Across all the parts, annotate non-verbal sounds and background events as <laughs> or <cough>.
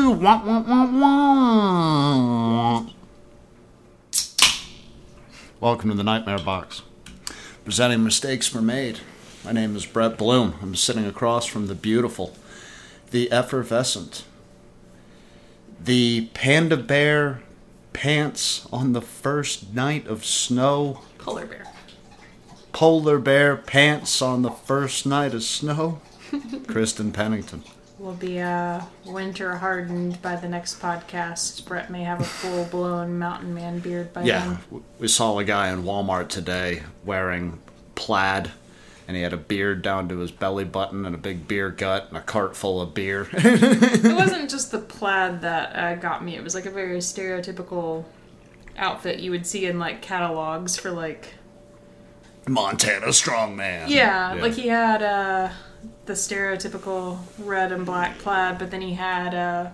do do. Wah, wah, wah, wah. Welcome to the Nightmare Box. Presenting mistakes were made. My name is Brett Bloom. I'm sitting across from the beautiful, the effervescent, the panda bear pants on the first night of snow, Polar bear. polar bear pants on the first night of snow, Kristen Pennington. Will be uh, winter hardened by the next podcast. Brett may have a full blown mountain man beard by Yeah, then. we saw a guy in Walmart today wearing plaid, and he had a beard down to his belly button and a big beer gut and a cart full of beer. <laughs> It wasn't just the plaid that uh, got me. It was like a very stereotypical outfit you would see in like catalogs for like Montana strongman. yeah, like he had uh, the stereotypical red and black plaid, but then he had uh,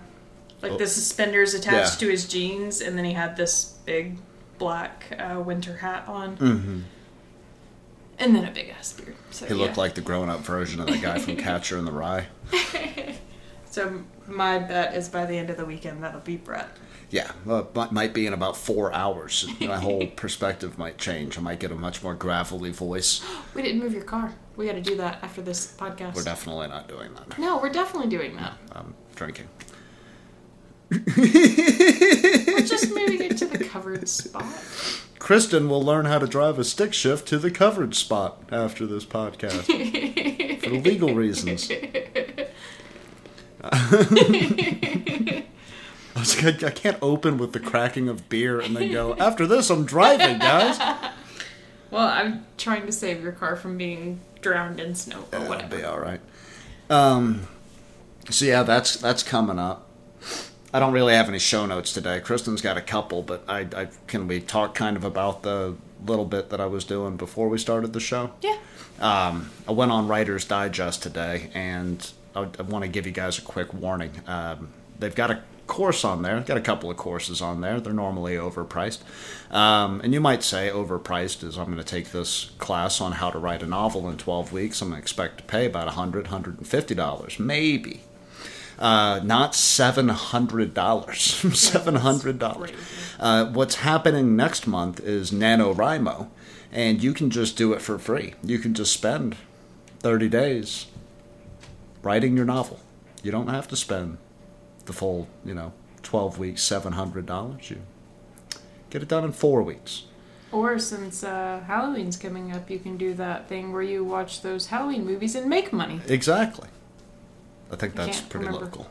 like the suspenders attached Yeah. to his jeans, and then he had this big black uh, winter hat on, Mm-hmm. and then a big ass beard. So He looked yeah. like the grown-up version of the guy from Catcher in the Rye. <laughs> So my bet is by the end of the weekend that'll be Brett. Yeah, might- might be in about four hours. My whole <laughs> perspective might change. I might get a much more gravelly voice. <gasps> We didn't move your car. We got to do that after this podcast. We're definitely not doing that. no, we're definitely doing that. I'm drinking. We're just <laughs> moving it to the covered spot. Kristen will learn how to drive a stick shift to the covered spot after this podcast <laughs> for legal reasons. I was like, I can't open with the cracking of beer and then go, after this, I'm driving, guys. <laughs> Well, I'm trying to save your car from being drowned in snow or whatever. be all right. Um, so yeah, that's that's coming up. I don't really have any show notes today. Kristen's got a couple, but I, I can we talk kind of about the little bit that I was doing before we started the show. Yeah. Um, I went on Writer's Digest today, and I, I want to give you guys a quick warning. Um, they've got a course on there, got a couple of courses on there. They're normally overpriced. Um, and you might say overpriced is I'm going to take this class on how to write a novel in 12 weeks. I'm going to expect to pay about $100, $150, maybe. Uh, not $700. <laughs> $700. Uh, what's happening next month is NaNoWriMo, and you can just do it for free. You can just spend 30 days writing your novel. You don't have to spend the full, you know, 12 weeks, $700. You get it done in four weeks. Or since uh, Halloween's coming up, you can do that thing where you watch those Halloween movies and make money. Exactly. I think that's can't pretty remember. local.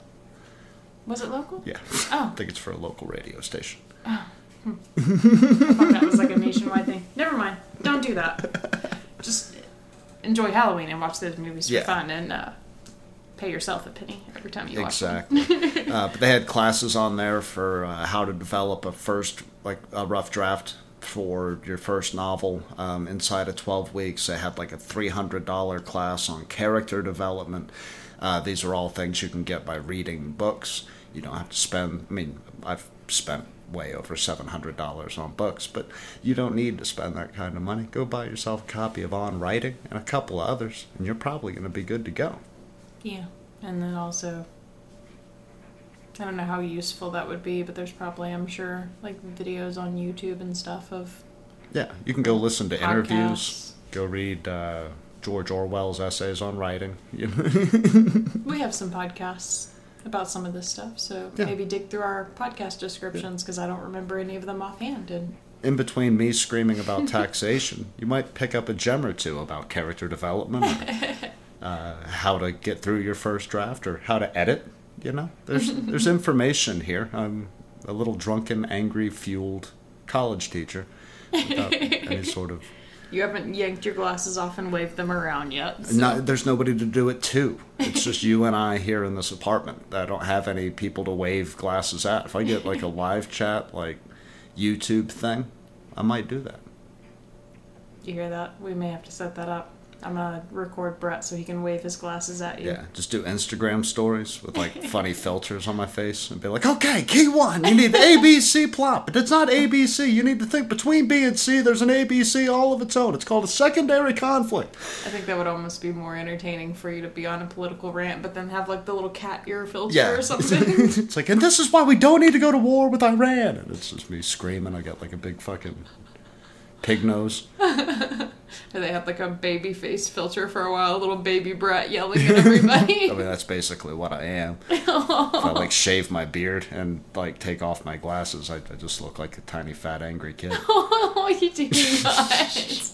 Was it local? Yeah. Oh. I think it's for a local radio station. I thought that was like a nationwide thing. Never mind. Don't do that. <laughs> Just enjoy Halloween and watch those movies for Yeah. fun and uh, pay yourself a penny every time you watch them. Exactly. <laughs> uh, but they had classes on there for uh, how to develop a first, like a rough draft for your first novel um, inside of 12 weeks. They had like a $300 class on character development. Uh, these are all things you can get by reading books. You don't have to spend, I mean, I've spent way over $700 on books, but you don't need to spend that kind of money. Go buy yourself a copy of On Writing and a couple of others, and you're probably going to be good to go. Yeah. And then also, I don't know how useful that would be, but there's probably, I'm sure, like videos on YouTube and stuff of Yeah, you can go listen to interviews, go read uh, George Orwell's essays on writing. <laughs> We have some podcasts about some of this stuff, so Yeah. maybe dig through our podcast descriptions because I don't remember any of them offhand. And In between me screaming about taxation, you might pick up a gem or two about character development, <laughs> uh, how to get through your first draft, or how to edit. You know, there's <laughs> there's information here. I'm a little drunken, angry, fueled college teacher without any <laughs> sort of you haven't yanked your glasses off and waved them around yet. so- No, there's nobody to do it to. It's just you and I here in this apartment. I don't have any people to wave glasses at. If I get like a live chat, like YouTube thing, I might do that. You hear that? We may have to set that up. I'm gonna record Brett so he can wave his glasses at you. Yeah, just do Instagram stories with like <laughs> funny filters on my face and be like, okay, key one, you need <laughs> the ABC plot, but it's not ABC. You need to think between B and C, there's an ABC all of its own. It's called a secondary conflict. I think that would almost be more entertaining for you to be on a political rant, but then have like the little cat ear filter Yeah. or <laughs> something. it's like, and this is why we don't need to go to war with Iran. And it's just me screaming. I got like a big fucking pig nose. <laughs> or they had like a baby face filter for a while, little baby brat yelling at everybody. <laughs> I mean, that's basically what I am. if I like <laughs> shave my beard and like take off my glasses, I, I just look like a tiny fat angry kid. oh, you do not.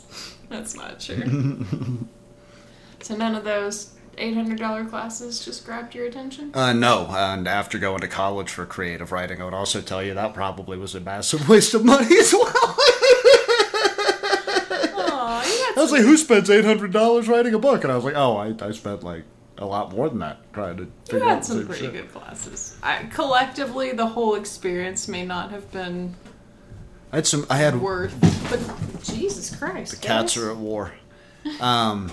That's not true. so none of those eight hundred dollar classes just grabbed your attention. Uh, no, and after going to college for creative writing, I would also tell you that probably was a massive waste of money as well. Aw, you got I was like, who spends eight hundred dollars writing a book? And I was like, oh, I, I spent like a lot more than that trying to figure out had the some pretty shit. good classes. I, collectively, the whole experience may not have been I had some. I had worth. But Jesus Christ, the cats are at war. Um,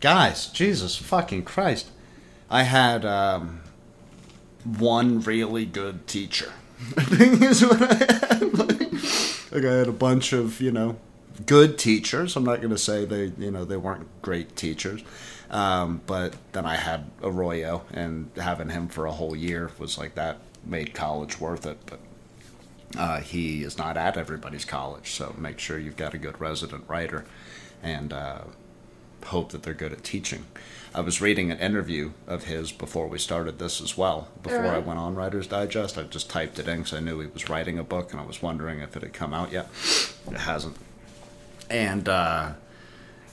guys, Jesus fucking Christ! I had um, one really good teacher. I <laughs> think is what I had. Like, like I had a bunch of you know good teachers. I'm not going to say they you know they weren't great teachers, um, but then I had Arroyo, and having him for a whole year was like that made college worth it. But uh, he is not at everybody's college, so make sure you've got a good resident writer, and uh, hope that they're good at teaching. I was reading an interview of his before we started this as well. Before I went on Writer's Digest, I just typed it in because I knew he was writing a book, and I was wondering if it had come out yet. It hasn't. And uh,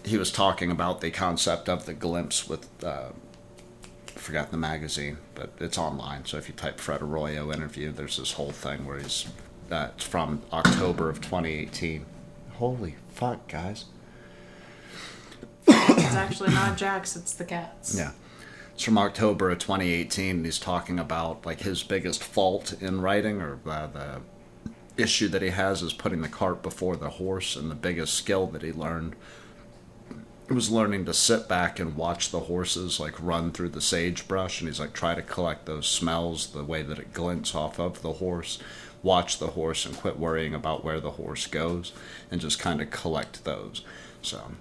he was talking about the concept of the glimpse with. Uh, I forgot the magazine, but it's online. So if you type Fred Arroyo interview, there's this whole thing where he's. Uh, it's from October of 2018. Holy fuck, guys. It's actually not Jax, it's the cats. Yeah. It's from October of 2018, and he's talking about like his biggest fault in writing, or uh, the issue that he has is putting the cart before the horse, and the biggest skill that he learned was learning to sit back and watch the horses like run through the sagebrush, and he's like try to collect those smells, the way that it glints off of the horse, watch the horse, and quit worrying about where the horse goes, and just kind of collect those. So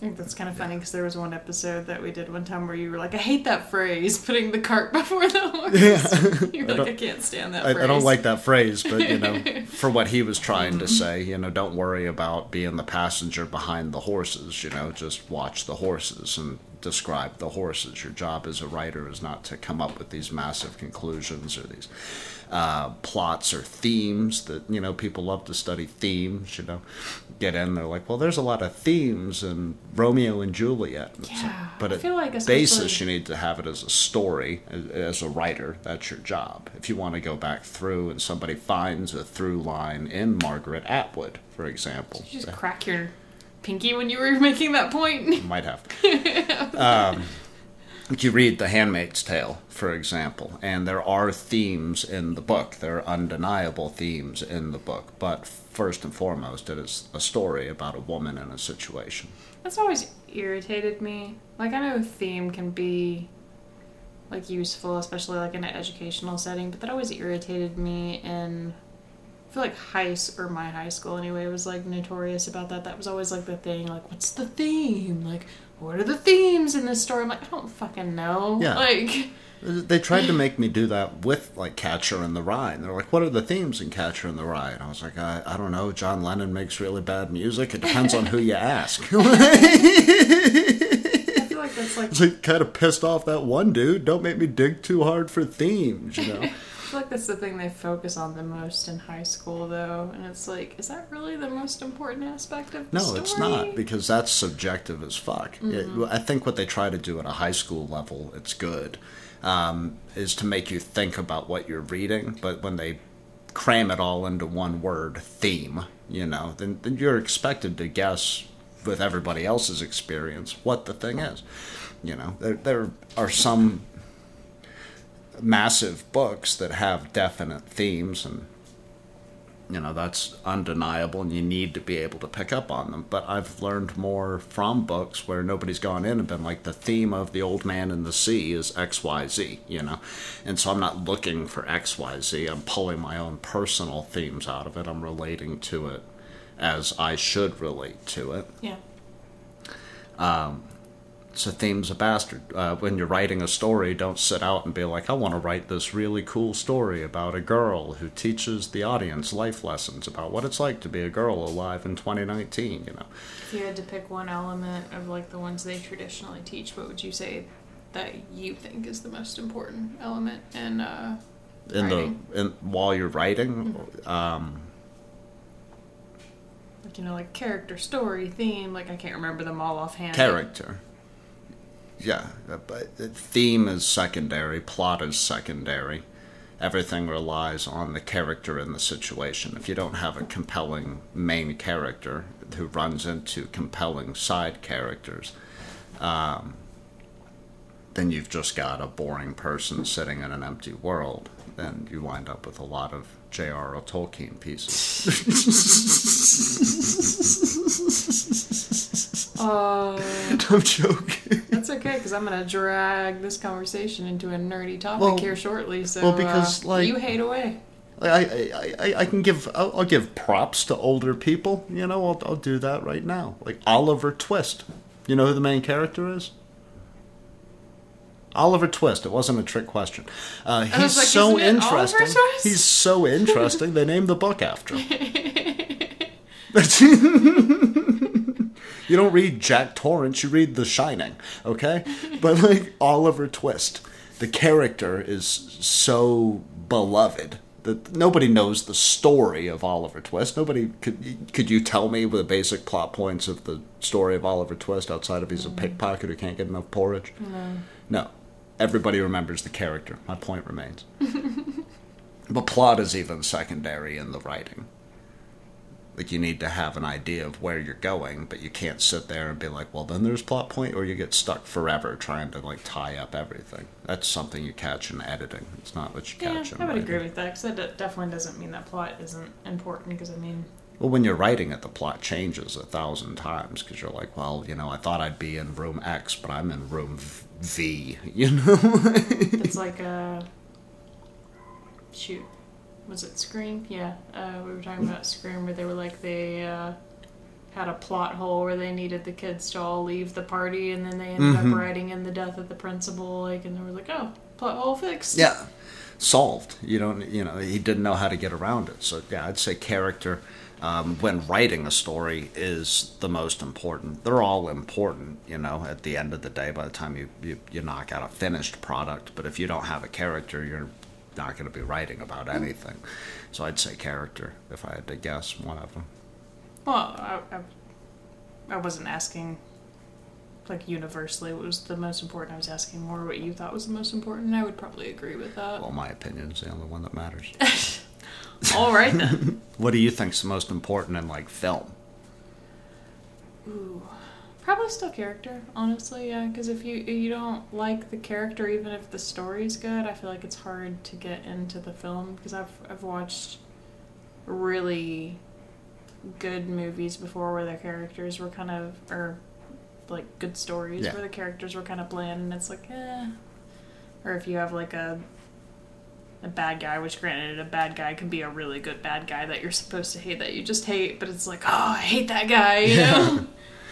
that's kind of funny because there was one episode that we did one time where you were like, I hate that phrase, <laughs> putting the cart <laughs> before the horse. Yeah. <laughs> You're like, I, can't stand that I, phrase. I don't like that phrase, but you know, for what he was trying to mm-hmm. say, you know, don't worry about being the passenger behind the horses. You know, just watch the horses and describe the horses. Your job as a writer is not to come up with these massive conclusions or these uh, plots or themes that you know people love to study themes. You know, get in they're like, well, there's a lot of themes in Romeo and Juliet. And it's like- Yeah, but I at feel like basis, you need to have it as a story as, as a writer that's your job if you want to go back through and somebody finds a through line in margaret atwood for example Did you just crack your pinky when you were making that point? might have to <laughs> um, you read the handmaid's tale for example and there are themes in the book there are undeniable themes in the book but first and foremost it is a story about a woman in a situation That's always irritated me. Like I know a theme can be like useful, especially like in an educational setting, but that always irritated me in I feel like high or my high school anyway was like notorious about that. That was always like the thing, like what's the theme? Like what are the themes in this story? I'm like I don't fucking know. Yeah. Like They tried to make me do that with like Catcher in the Rye. And they're like, "What are the themes in Catcher in the Rye?" And I was like, "I, I don't know. John Lennon makes really bad music. It depends on who you <laughs> ask." I feel like that's like <laughs> It's like kind of pissed off that one dude. Don't make me dig too hard for themes, you know. <laughs> I feel like that's the thing they focus on the most in high school, though, and it's like, is that really the most important aspect of the No, story? it's not because that's subjective as fuck. Yeah, I think what they try to do at a high school level, it's good, um, is to make you think about what you're reading. But when they cram it all into one word, theme, you know, then, then you're expected to guess with everybody else's experience what the thing is. You know, there there are some massive books that have definite themes and You know, that's undeniable, and you need to be able to pick up on them. But I've learned more from books where nobody's gone in and been like, the theme of The Old Man in the Sea is XYZ, you know? And so I'm not looking for XYZ. I'm pulling my own personal themes out of it. I'm relating to it as I should relate to it. Yeah. So theme's a bastard. Uh, when you're writing a story, don't sit out and be like, I want to write this really cool story about a girl who teaches the audience life lessons about what it's like to be a girl alive in 2019. You know, If you had to pick one element of like the ones they traditionally teach, what would you say that you think is the most important element in uh in Writing. the in while you're writing, um, like you know like character, story, theme, like I can't remember them all offhand. character. Yeah, but the theme is secondary, plot is secondary. Everything relies on the character in the situation. If you don't have a compelling main character who runs into compelling side characters, um, then you've just got a boring person sitting in an empty world. Then you wind up with a lot of J.R.R. Tolkien pieces. <laughs> <laughs> Uh, I'm joking. that's okay because I'm gonna drag this conversation into a nerdy topic Well- here shortly. So well, because, uh, like- you hate away. I, I, I, I can give I'll, I'll give props to older people. You know, I'll, I'll do that right now. Like Oliver Twist. You know who the main character is? Oliver Twist. It wasn't a trick question. Uh, he's like, so isn't it Oliver interesting. He's so interesting. they named the book after him. <laughs> <laughs> you don't read Jack Torrance. You read The Shining. Okay, <laughs> but like Oliver Twist, the character is so beloved that nobody knows the story of Oliver Twist. Nobody could could you tell me the basic plot points of the story of Oliver Twist outside of he's a mm-hmm. pickpocket who can't get enough porridge? No. No. Everybody remembers the character. My point remains. <laughs> but plot is even secondary in the writing. Like you need to have an idea of where you're going, but you can't sit there and be like, well then there's plot point or you get stuck forever trying to like tie up everything. That's something you catch in editing. It's not what you Yeah, catch in I would writing. agree with that because that definitely doesn't mean that plot isn't important. Because I mean, Well, when you're writing it, the plot changes a thousand times because you're like, well, you know, I thought I'd be in room X, but I'm in room V. <laughs> You know? it's like a shoot. Was it Scream? Yeah, uh, we were talking about Scream, where they were like they uh, had a plot hole where they needed the kids to all leave the party, and then they ended Mhm. up writing in the death of the principal, like, and they were like, oh, plot hole fixed. Yeah, solved. You don't. You know, he didn't know how to get around it. So yeah, I'd say character um, when writing a story is the most important. They're all important. You know, at the end of the day, by the time you you, you knock out a finished product, but if you don't have a character, you're not going to be writing about anything. So I'd say character if I had to guess one of them. Well, I, I, I wasn't asking like universally what was the most important. I was asking more what you thought was the most important, and I would probably agree with that. Well, my opinion's the only one that matters. <laughs> All right then. <laughs> what do you think's the most important in like film? Ooh, probably still character, honestly. Yeah, because if you you don't like the character, even if the story's good, I feel like it's hard to get into the film. Because I've I've watched really good movies before where the characters were kind of or like good stories Yeah. where the characters were kind of bland, and it's like eh. Or if you have like a a bad guy, which granted a bad guy can be a really good bad guy that you're supposed to hate that you just hate, but it's like, oh, I hate that guy, you <laughs> know?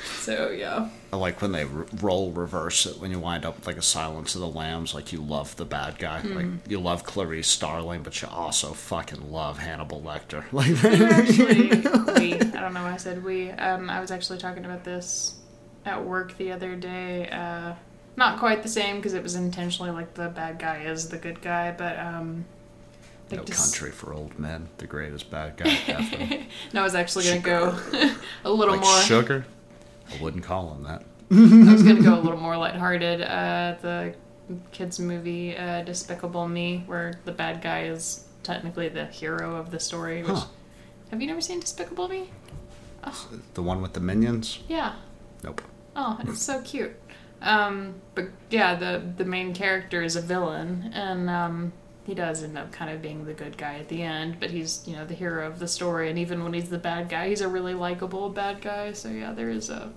So yeah. I like when they r- roll reverse it when you wind up with like a Silence of the Lambs. Like you love the bad guy, like you love Clarice Starling, but you also fucking love Hannibal Lecter. <laughs> Like We actually <laughs> we I don't know why I said we. Um I was actually talking about this at work the other day. Uh not quite the same because it was intentionally like the bad guy is the good guy, but um No like just- Country for Old Men, the greatest bad guy <laughs> no, I was actually gonna go a little like more Sugar, I wouldn't call him that. I was gonna go a little more lighthearted. Uh, the kids movie uh, Despicable Me, where the bad guy is technically the hero of the story. Which Huh. have you never seen Despicable Me? Oh, The one with the minions? yeah. Nope. Oh, it's so cute. Um, but yeah, the the main character is a villain, and um, he does end up kind of being the good guy at the end, but he's you know the hero of the story, and even when he's the bad guy, he's a really likable bad guy. So yeah, there is a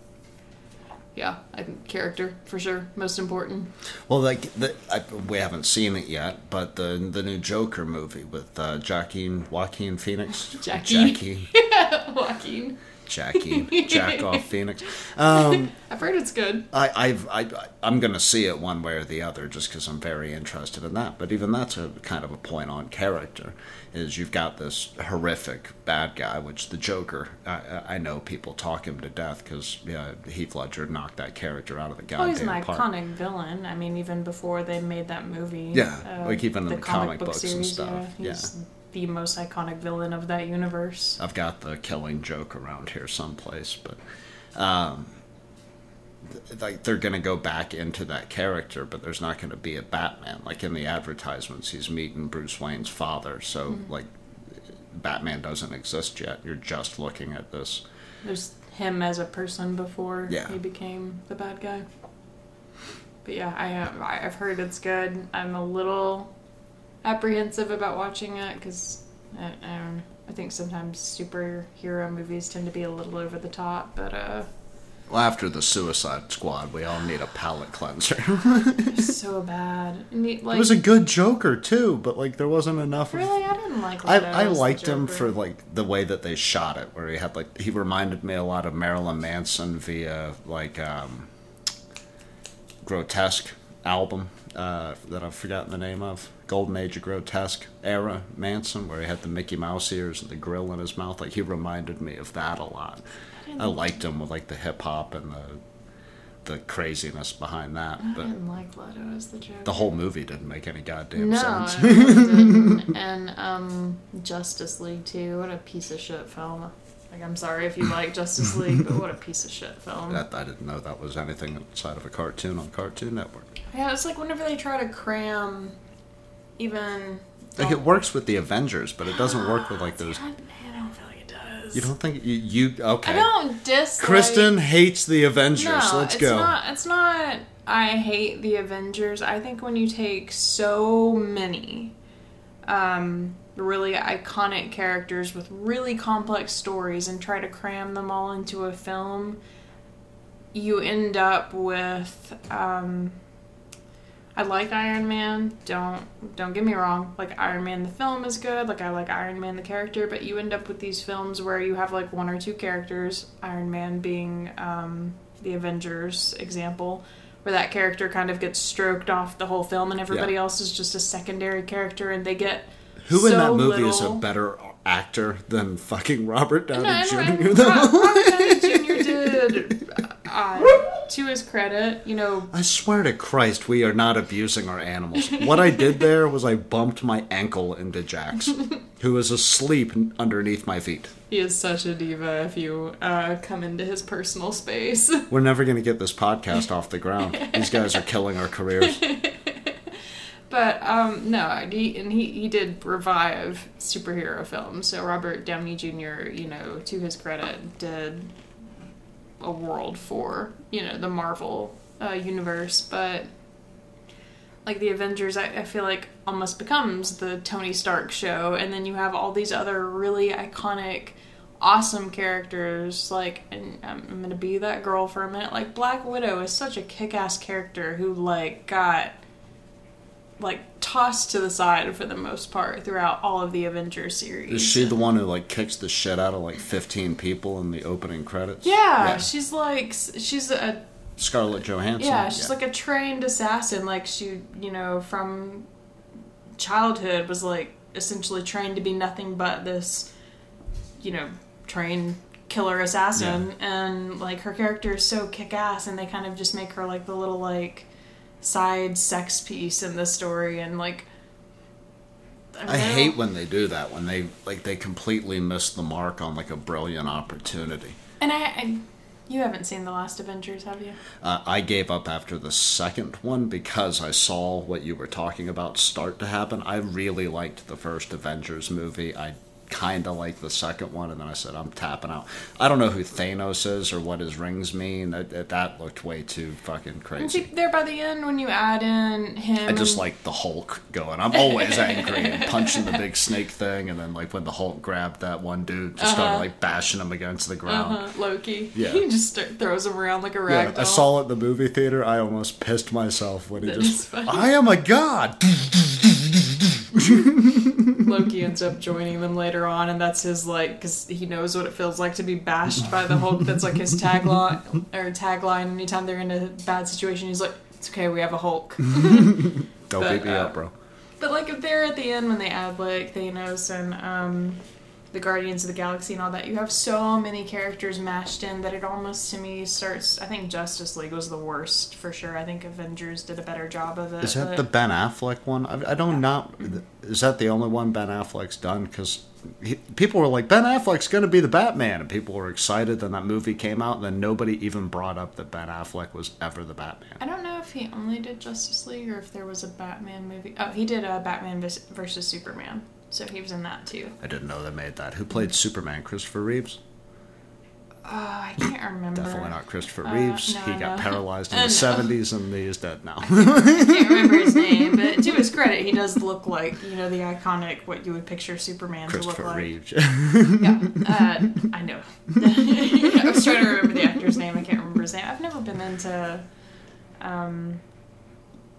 yeah, I think character for sure most important. Well, like the, I, we haven't seen it yet, but the the new Joker movie with uh, Joaquin Joaquin Phoenix, <laughs> Jackie. Jackie, <laughs> Joaquin. Jackie, <laughs> Jack off Phoenix. Um, <laughs> I've heard it's good. I, I've, I, I'm going to see it one way or the other just because I'm very interested in that. But even that's a kind of a point on character. Is you've got this horrific bad guy, which the Joker. I, I know people talk him to death because yeah, Heath Ledger knocked that character out of the Oh, he's an park. iconic villain. I mean, even before they made that movie. Yeah, like even in the the comic books and stuff, Yeah, the most iconic villain of that universe. I've got the Killing Joke around here someplace, but um, th- like they're going to go back into that character, but there's not going to be a Batman. Like in the advertisements, he's meeting Bruce Wayne's father, so like Batman doesn't exist yet. You're just looking at this. There's him as a person before Yeah. he became the bad guy. But yeah, I have, I- I've heard it's good. I'm a little apprehensive about watching it because I, I don't know. I think sometimes superhero movies tend to be a little over the top, but uh, Well, after the Suicide Squad, we all need a palate cleanser. <laughs> so bad. And he- like, it was a good Joker too, but like there wasn't enough. of- really, I didn't like. I, Leto I as liked him for like the way that they shot it, where he had like he reminded me a lot of Marilyn Manson via like um, grotesque album uh, that I've forgotten the name of. Golden Age of Grotesque era Manson, where he had the Mickey Mouse ears and the grill in his mouth. Like he reminded me of that a lot. I liked him with like the hip hop and the the craziness behind that, I but didn't like Leto as the Joker. the whole movie didn't make any goddamn no, sense. <laughs> and um, Justice League too. What a piece of shit film. Like, I'm sorry if you like Justice League, but what a piece of shit film. That I didn't know that was anything outside of a cartoon on Cartoon Network. Yeah, it's like whenever they try to cram even. Like it works with the Avengers, but it doesn't work with like <gasps> those. I, I don't feel like it does. You don't think you, you okay? I don't dislike. Kristen hates the Avengers. No, Let's it's go. not. It's not. I hate the Avengers. I think when you take so many, um, really iconic characters with really complex stories and try to cram them all into a film, you end up with. Um, I like Iron Man. Don't don't get me wrong. Like Iron Man the film is good. Like I like Iron Man the character, but you end up with these films where you have like one or two characters. Iron Man being um, the Avengers example, where that character kind of gets stroked off the whole film, and everybody Yeah. else is just a secondary character, and they get Who in so that movie is a better actor than fucking Robert Downey No, Jr. and- and though? Robert Downey Jr. <laughs> did, uh, to his credit, you know, I swear to Christ, we are not abusing our animals. What I did there was I bumped my ankle into Jax, <laughs> who is asleep underneath my feet. He is such a diva if you uh, come into his personal space. We're never going to get this podcast off the ground. These guys are killing our careers. <laughs> but um, no, he, and he, he did revive superhero films. So Robert Downey Jr., you know, to his credit, did a world for, you know, the Marvel uh, universe. But like the Avengers, I, I feel like almost becomes the Tony Stark show. And then you have all these other really iconic awesome characters like and I'm, I'm gonna be that girl for a minute like black widow is such a kick-ass character who like got like tossed to the side for the most part throughout all of the avengers series. Is she the one who like kicks the shit out of like 15 people in the opening credits? yeah, she's like she's a Scarlett Johansson. yeah she's like a trained assassin. Like she you know from childhood was like essentially trained to be nothing but this you know trained killer assassin. And like her character is so kick-ass and they kind of just make her like the little like side sex piece in the story and like I don't hate when they do that when they like they completely miss the mark on like a brilliant opportunity. and I, I you haven't seen the last avengers have you Uh, I gave up after the second one because I saw what you were talking about start to happen. I really liked the first Avengers movie. I kind of like the second one, and then I said I'm tapping out. I don't know who Thanos is or what his rings mean. That, that- looked way too fucking crazy. see, there by the end, when you add in him, I just like the Hulk going. I'm always angry and <laughs> punching the big snake thing, and then like when the Hulk grabbed that one dude, just started Uh-huh. like bashing him against the ground. uh-huh, Loki. Yeah. <laughs> he just throws him around like a Yeah, I saw it in the movie theater. I almost pissed myself when he That just. I am a god. <laughs> <laughs> Loki ends up joining them later on, and that's his like because he knows what it feels like to be bashed by the Hulk. That's like his tagline or tagline. Anytime they're in a bad situation, he's like, "It's okay, we have a Hulk." <laughs> Don't But, beat me uh, up, bro. But like if they're at the end when they add like Thanos and um, the Guardians of the Galaxy and all that, you have so many characters mashed in that it almost to me starts. I think Justice League was the worst for sure. I think Avengers did a better job of it. Is that but- the Ben Affleck one? I, I don't not. Is that the only one Ben Affleck's done? Because people were like, Ben Affleck's going to be the Batman, and people were excited. Then that movie came out, and then nobody even brought up that Ben Affleck was ever the Batman. I don't know if he only did Justice League or if there was a Batman movie. Oh, he did a Batman versus Superman, so he was in that too. I didn't know they made that. Who played Superman? Christopher Reeves? Oh, I can't remember. Definitely not Christopher Uh, Reeves. no, he got no. paralyzed in <laughs> Uh, the no. seventies, and he is dead now. I can't <laughs> remember his name, but to his credit, he does look like you know the iconic what you would picture Superman to look Christopher like. Reeves. Yeah, uh, <laughs> I know. I was trying to remember the actor's name. I can't remember his name. I've never been into um,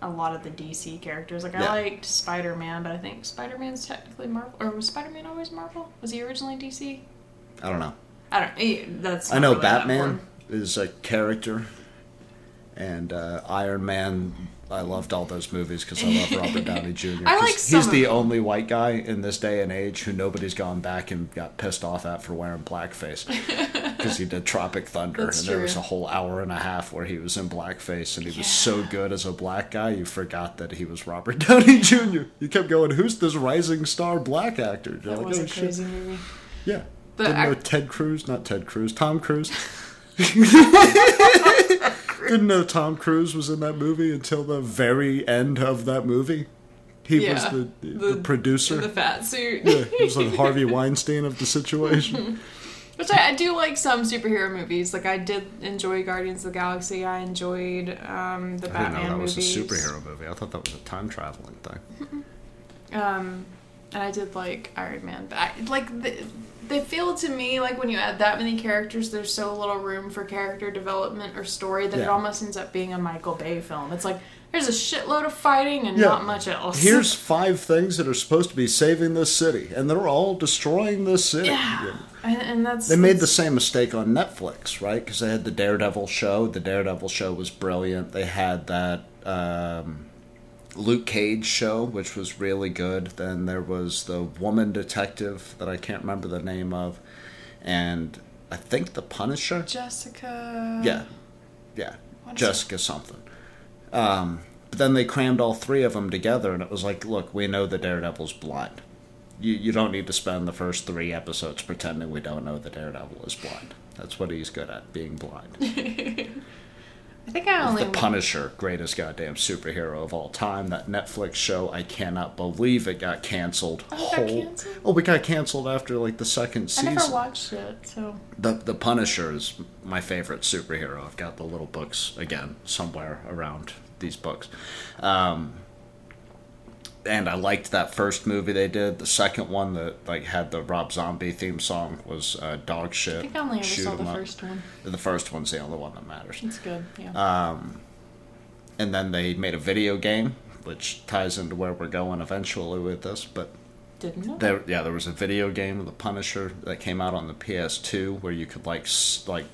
a lot of the DC characters. Like I Yeah. liked Spider Man, but I think Spider Man's technically Marvel. Or was Spider Man always Marvel? Was he originally DC? I don't know. I don't. That's. I know really Batman is a character, and uh, Iron Man. I loved all those movies because I love Robert Downey <laughs> Jr. I like he's the them. only white guy in this day and age who nobody's gone back and got pissed off at for wearing blackface <laughs> because he did Tropic Thunder, That's and there was a whole hour and a half where he was in blackface, and he was so good as a black guy, you forgot that he was Robert <laughs> Downey Jr. You kept going, "Who's this rising star black actor?" You're That like, was "Oh, a shit." crazy movie. Yeah. But Didn't I- know Ted Cruz, not Ted Cruz, Tom Cruise. <laughs> Didn't know Tom Cruise was in that movie until the very end of that movie. He Yeah, was the, the, the- producer. In the fat suit. yeah, he was like <laughs> Harvey Weinstein of the situation. Which I, I do like some superhero movies. Like I did enjoy Guardians of the Galaxy. I enjoyed um, the I didn't Batman know that movies. was a superhero movie. I thought that was a time traveling thing. Um, and I did like Iron Man. But I, like the, they feel to me like when you add that many characters, there's so little room for character development or story that it almost ends up being a Michael Bay film. It's like there's a shitload of fighting and Yeah. not much else. Here's <laughs> five things that are supposed to be saving this city, and they're all destroying this city. yeah, and, and that's They made the same mistake on Netflix, right? Because they had the Daredevil show. The Daredevil show was brilliant. They had that um, Luke Cage show, which was really good. Then there was the Woman Detective that I can't remember the name of, and I think the Punisher. Jessica. Yeah, yeah, Jessica something. Um, but then they crammed all three of them together, and it was like, look, we know the Daredevil's blind. You you don't need to spend the first three episodes pretending we don't know the Daredevil is blind. That's what he's good at, being blind. <laughs> I think I only the Punisher, greatest goddamn superhero of all time. That Netflix show, I cannot believe it got canceled. Oh, it got canceled? Oh, we got canceled after like the second season. I never watched it, so The the Punisher is my favorite superhero. I've got the little books again somewhere around these books. Um, and I liked that first movie they did. The second one that like had the Rob Zombie theme song was uh, dog shit. I think I only ever Shoot saw the up. first one. The first one's the only one that matters. It's good. Yeah. Um, and then they made a video game, which ties into where we're going eventually with this. But Didn't know. there, yeah, there was a video game of the Punisher that came out on the PS2 where you could like s- like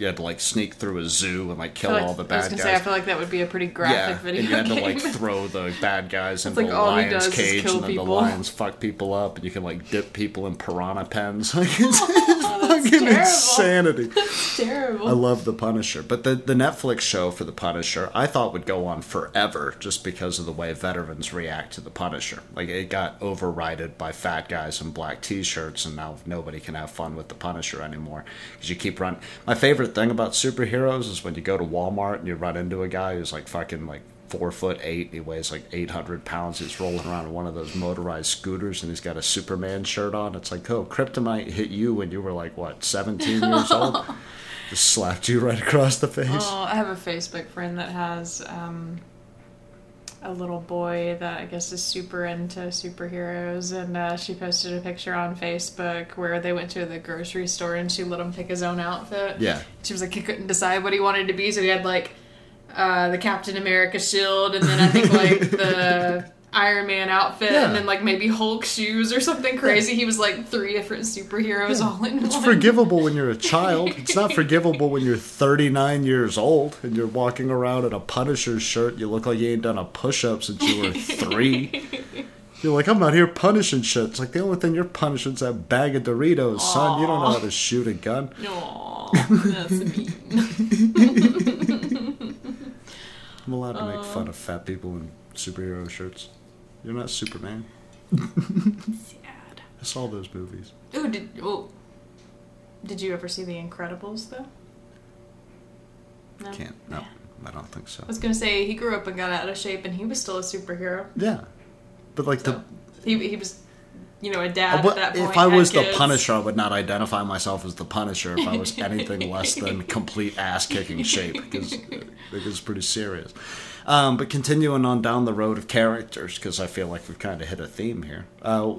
you had to like sneak through a zoo and like kill like- all the I was bad guys. say I feel like that would be a pretty graphic yeah, video and you had to like throw <laughs> the bad guys into like a lion's cage, and then people. the lions fuck people up, and you can like dip people in piranha pens. <laughs> Like it's, <laughs> Oh, fucking terrible. insanity. terrible. I love the Punisher, but the the Netflix show for the Punisher I thought would go on forever just because of the way veterans react to the Punisher. Like it got overridden by fat guys in black T-shirts, and now nobody can have fun with the Punisher anymore because you keep running. My favorite thing about superheroes is when you go to Walmart and you run into a guy who's like fucking like four foot eight. He weighs like eight hundred pounds. He's rolling around in one of those motorized scooters, and he's got a Superman shirt on. It's like, oh, kryptonite hit you when you were like what, seventeen years old? <laughs> Just slapped you right across the face. Oh, I have a Facebook friend that has um, a little boy that I guess is super into superheroes, and uh, she posted a picture on Facebook where they went to the grocery store and she let him pick his own outfit. Yeah. She was like, he couldn't decide what he wanted to be, so he had like uh, the Captain America shield, and then I think like the Iron Man outfit, Yeah. and then like maybe Hulk shoes or something crazy. He was like three different superheroes all in It's one. forgivable when you're a child. <laughs> It's not forgivable when you're 39 years old and you're walking around in a Punisher shirt. You look like you ain't done a push up since you were three. <laughs> You're like, I'm out here punishing shit. It's like the only thing you're punishing is that bag of Doritos, son. You don't know how to shoot a gun. <laughs> Aw, that's mean. I'm allowed to make Uh. fun of fat people in superhero shirts. You're not Superman. Sad. I saw those movies. Ooh, did oh, did you ever see The Incredibles though? No. Can't. No, Yeah. I don't think so. I was gonna say he grew up and got out of shape, and he was still a superhero. Yeah. But like the he he was, you know, a dad but at that point. if I was the. Punisher, I would not identify myself as the Punisher if I was <laughs> anything less than <laughs> complete ass kicking shape because it's pretty serious. Um, but continuing on down the road of characters, because I feel like we've kind of hit a theme here. Uh,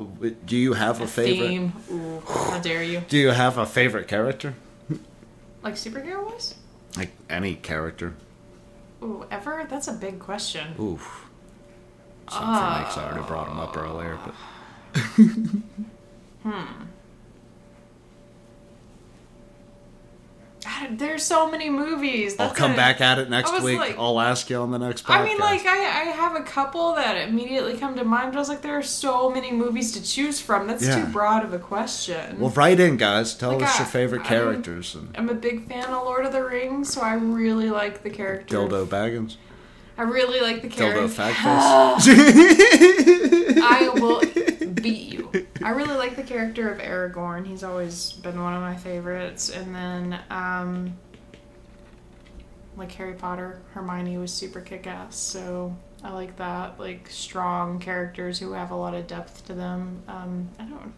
do you have a, A favorite? theme. Ooh, how dare you? Do you have a favorite character? Like superhero wise? Like any character? Ooh, ever? That's a big question. Oof. Something I already brought him up earlier, but God, There's so many movies. I'll come a- back at it next week. like- I'll ask you on the next podcast. I mean, like, I, I have a couple that immediately come to mind, but I was like, there are so many movies to choose from. That's Yeah. too broad of a question. well, write in, guys. Tell Like, us your I- favorite I- characters. And I'm a big fan of Lord of the Rings, so I really like the character. Dildo Baggins. I really like the Dildo character. Fagface. <sighs> I will beat you. <laughs> I really like the character of Aragorn. He's always been one of my favorites. And then, um, like Harry Potter, Hermione was super kick ass. So I like that. Like strong characters who have a lot of depth to them. Um, I don't.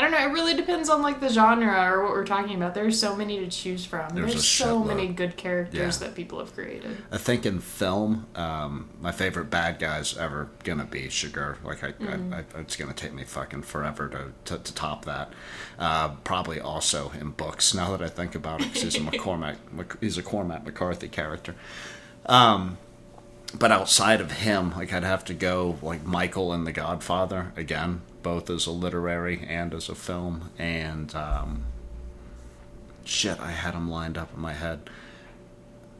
I don't know. It really depends on like the genre or what we're talking about. There's so many to choose from. There's There's, so many good characters Yeah. that people have created. I think in film, um, my favorite bad guy's ever gonna be Chigurh. Like I, Mm. I, I, it's gonna take me fucking forever to, to, to top that. Uh, probably also in books. Now that I think about it, he's a <laughs> McCormack, he's a Cormac McCarthy character. Um, but outside of him, like I'd have to go like Michael and The Godfather again, both as a literary and as a film. And um, shit, I had them lined up in my head.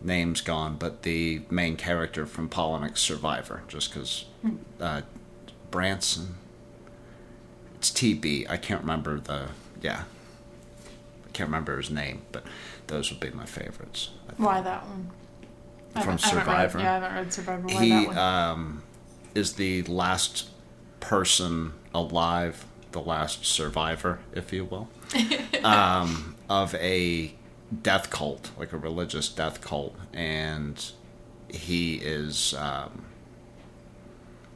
Name's gone, but the main character from Palahniuk's Survivor, just because uh, Branson. It's TB. I can't remember the yeah. I can't remember his name, but those would be my favorites. Why that one? From Survivor? Read, yeah, I haven't read Survivor. Why he that one? um, is the last person alive, the last survivor, if you will, <laughs> um, of a death cult, like a religious death cult, and he is um,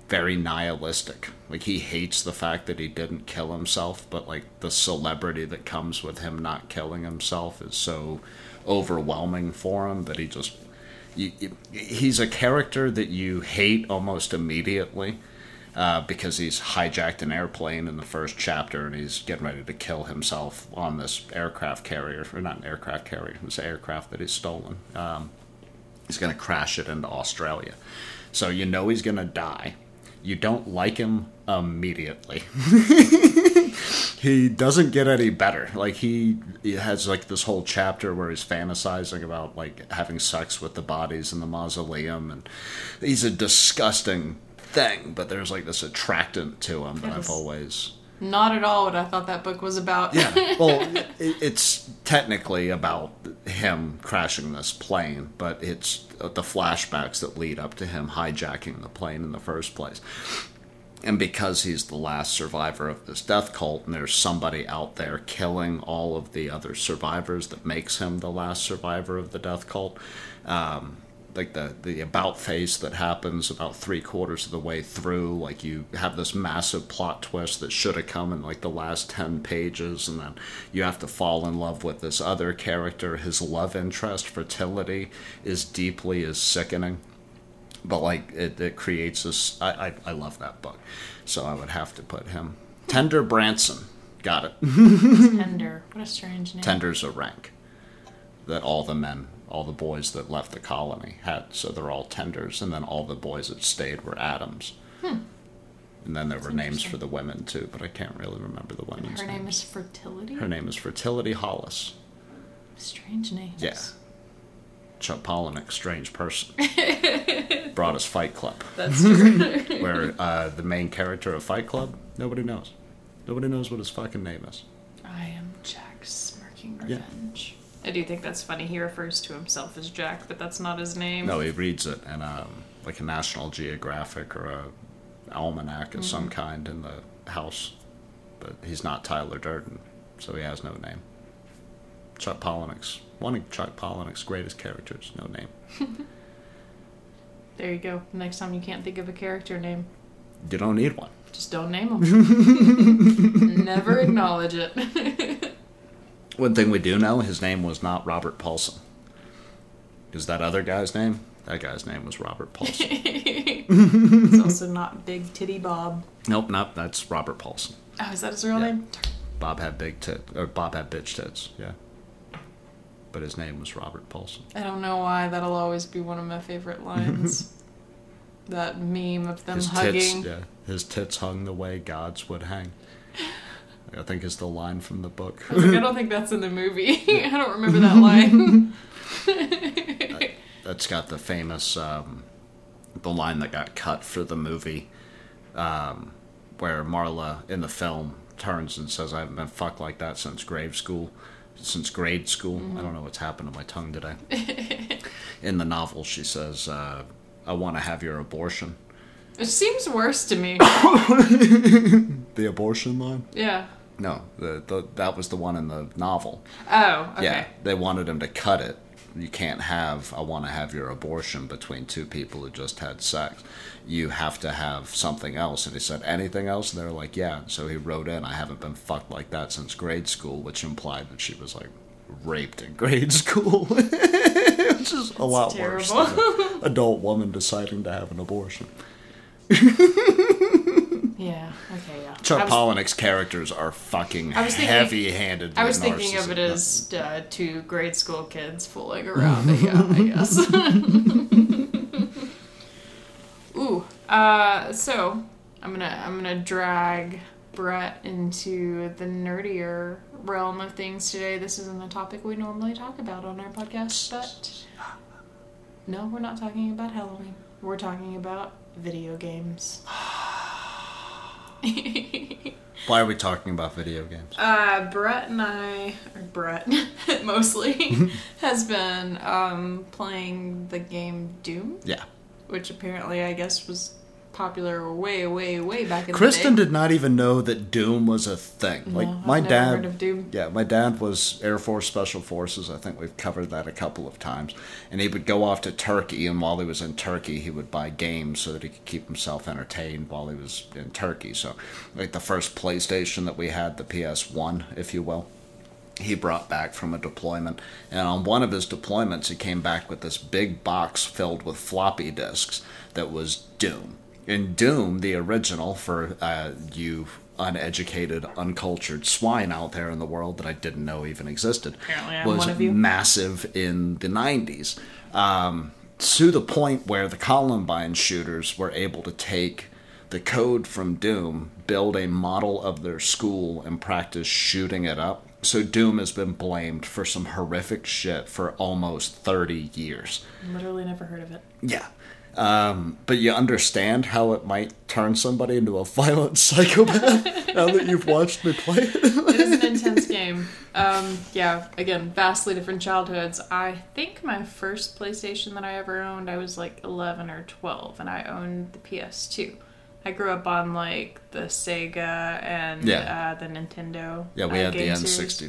very nihilistic. Like he hates the fact that he didn't kill himself, but like the celebrity that comes with him not killing himself is so overwhelming for him that he just you, you- he's a character that you hate almost immediately uh, because he's hijacked an airplane in the first chapter and he's getting ready to kill himself on this aircraft carrier or not an aircraft carrier this aircraft that he's stolen. Um, he's going to crash it into australia. So you know he's going to die. You don't like him immediately. <laughs> He doesn't get any better. Like he, he has like this whole chapter where he's fantasizing about like having sex with the bodies in the mausoleum, and he's a disgusting thing. But there's like this attractant to him that I've always. Not at all what I thought that book was about. Yeah. Well, <laughs> it, it's technically about him crashing this plane, but it's the flashbacks that lead up to him hijacking the plane in the first place. And because he's the last survivor of this death cult, and there's somebody out there killing all of the other survivors that makes him the last survivor of the death cult, um, like the the about face that happens about three quarters of the way through. Like you have this massive plot twist that should have come in like the last ten pages, and then you have to fall in love with this other character. His love interest, fertility, is deeply is sickening. But like it, it creates this. I, I I love that book, so I would have to put him. Tender Branson, got it. <laughs> Tender. What a strange name. Tender's a rank that all the men, all the boys that left the colony had. So they're all tenders, and then all the boys that stayed were Adams. And then there were names for the women too, but I can't really remember the women's name. Her name names. is Fertility. Her name is Fertility Hollis. Strange names. Yeah. Chuck Palahniuk, strange person. <laughs> Brought us Fight Club, That's true. <laughs> where uh, the main character of Fight Club, nobody knows. Nobody knows what his fucking name is. I am Jack Smirking Yeah. Revenge. I do think that's funny. He refers to himself as Jack, but that's not his name. No, he reads it in um, like a National Geographic or a almanac of some kind in the house, but he's not Tyler Durden, so he has no name. Chuck Palahniuk's one of Chuck Palahniuk's greatest characters, no name. <laughs> There you go. Next time you can't think of a character name, You don't need one. just don't name him. <laughs> <laughs> Never acknowledge it. One thing we do know, his name was not Robert Paulson. Is that other guy's name? That guy's name was Robert Paulson. <laughs> <laughs> it's also not Big Titty Bob. nope, nope, that's Robert Paulson. Oh, is that his real Yeah. name? Bob had big tit, or Bob had bitch tits, yeah. But his name was Robert Paulson. I don't know why. That'll always be one of my favorite lines. <laughs> that meme of them his hugging. tits, yeah, his tits hung the way gods would hang. I think is the line from the book. I like, I don't think that's in the movie. <laughs> I don't remember that line. <laughs> That's got the famous, um, the line that got cut for the movie, um, where Marla in the film turns and says, "I haven't been fucked like that since grade school." Since grade school, I don't know what's happened to my tongue today. <laughs> in the novel, she says, uh, "I want to have your abortion." It seems worse to me. <coughs> The abortion line? Yeah. No, the, the that was the one in the novel. Oh, okay. Yeah, they wanted him to cut it. You can't have I want to have your abortion between two people who just had sex. You have to have something else. And he said, anything else? And they were like, yeah. So he wrote in, I haven't been fucked like that since grade school, which implied that she was like raped in grade <laughs> school. Which is a lot worse than an adult woman deciding to have an abortion. <laughs> Yeah. Okay. Yeah. Chuck I was, Palahniuk's characers are fucking I was thinking- heavy-handed. I was thinking of it as uh, two grade school kids fooling <laughs> around. yeah, I guess. <laughs> Ooh. Uh. So I'm gonna I'm gonna drag Brett into the nerdier realm of things today. This isn't a topic we normally talk about on our podcast, but no, we're not talking about Halloween. We're talking about video games. <sighs> <sighs> <sighs> <laughs> Why are we talking about video games? Uh, Brett and I, or Brett <laughs> mostly, <laughs> has been um, playing the game Doom, Yeah. which apparently I guess was popular way, way, way back in Kristen the day. Kristen did not even know that Doom was a thing. Like No, my dad, heard of Doom. yeah, my dad was Air Force Special Forces. I think we've covered that a couple of times. And he would go off to Turkey, and while he was in Turkey, he would buy games so that he could keep himself entertained while he was in Turkey. So, like the first PlayStation that we had, the PS One, if you will. He brought back from a deployment, and on one of his deployments, he came back with this big box filled with floppy disks that was Doom. In Doom, the original, for uh, you uneducated, uncultured swine out there in the world that I didn't know even existed, was one of you. massive in the 90s. Um, to the point where the Columbine shooters were able to take the code from Doom, build a model of their school, and practice shooting it up. So Doom has been blamed for some horrific shit for almost 30 years. Literally never heard of it. Yeah. Um, but you understand how it might turn somebody into a <laughs> violent psychopath now that you've watched me play it. It is an intense game. Um, yeah, again, vastly different childhoods. I think my first PlayStation that I ever owned, I was like 11 or 12, and I owned the PS2. I grew up on like the Sega and Yeah. uh, the Nintendo. Yeah, we uh, had the game series.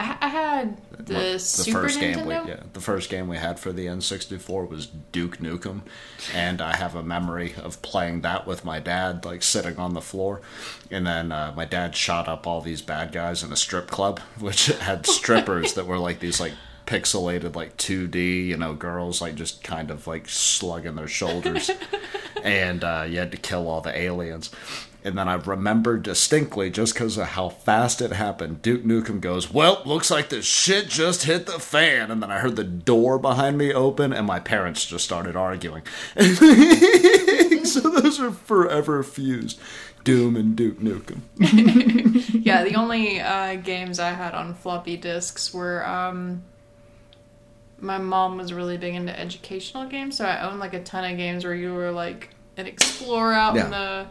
N64. I, I had the, What- Super first Nintendo. game we yeah, the first game we had for the N64 was Duke Nukem, and I have a memory of playing that with my dad, like sitting on the floor, and then uh, my dad shot up all these bad guys in a strip club, <laughs> which had strippers that were like these like pixelated like 2D, you know, girls like just kind of like slugging their shoulders, <laughs> and uh, you had to kill all the aliens. And then I remember distinctly, just because of how fast it happened, Duke Nukem goes, Well, looks like the shit just hit the fan. And then I heard the door behind me open, and my parents just started arguing. <laughs> so those are forever fused Doom and Duke Nukem. <laughs> Yeah, the only uh, games I had on floppy disks were um, my mom was really big into educational games, so I owned like a ton of games where you were like an explorer out in the,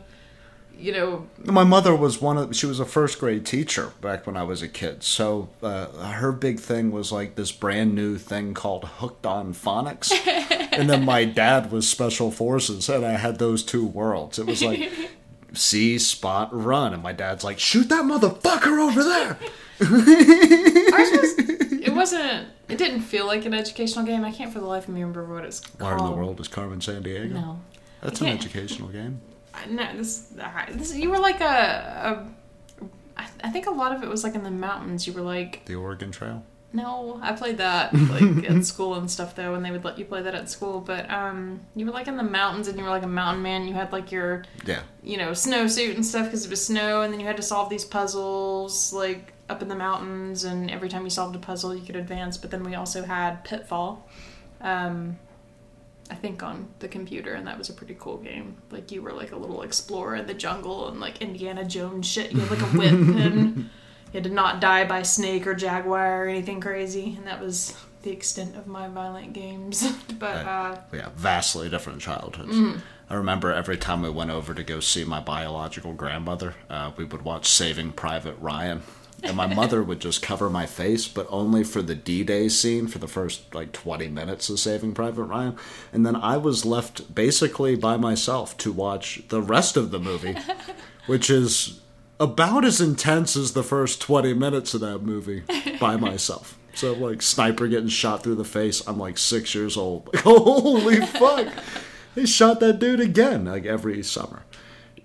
you know, My mother was one of she was a first grade teacher back when I was a kid. So uh, her big thing was like this brand new thing called Hooked on Phonics, <laughs> and then my dad was Special Forces, and I had those two worlds. It was like <laughs> see, spot, run, and my dad's like shoot that motherfucker over there. was. <laughs> It wasn't. It didn't feel like an educational game. I can't for the life of me remember what it's called. Where in the world is Carmen Sandiego? No. That's an educational game. No, this, this you were like a, a I, I think a lot of it was like in the mountains. You were like, The Oregon Trail. no, I played that like at <laughs> school and stuff though, and they would let you play that at school. But um, you were like in the mountains, and you were like a mountain man. You had like your Yeah. you know snowsuit and stuff because it was snow, and then you had to solve these puzzles like up in the mountains. And every time you solved a puzzle, you could advance. But then we also had Pitfall. Um, I think on the computer, and that was a pretty cool game. Like you were like a little explorer in the jungle and like Indiana Jones shit. You had like a <laughs> whip and you had to not die by snake or jaguar or anything crazy, and that was the extent of my violent games. <laughs> but uh, yeah, vastly different childhoods. Mm. I remember every time we went over to go see my biological grandmother, uh, we would watch Saving Private Ryan. And my mother would just cover my face, but only for the D Day scene for the first like 20 minutes of Saving Private Ryan. And then I was left basically by myself to watch the rest of the movie, <laughs> which is about as intense as the first 20 minutes of that movie by myself. So, like, sniper getting shot through the face. I'm like six years old. Like, <laughs> holy fuck. They shot that dude again, like, every summer.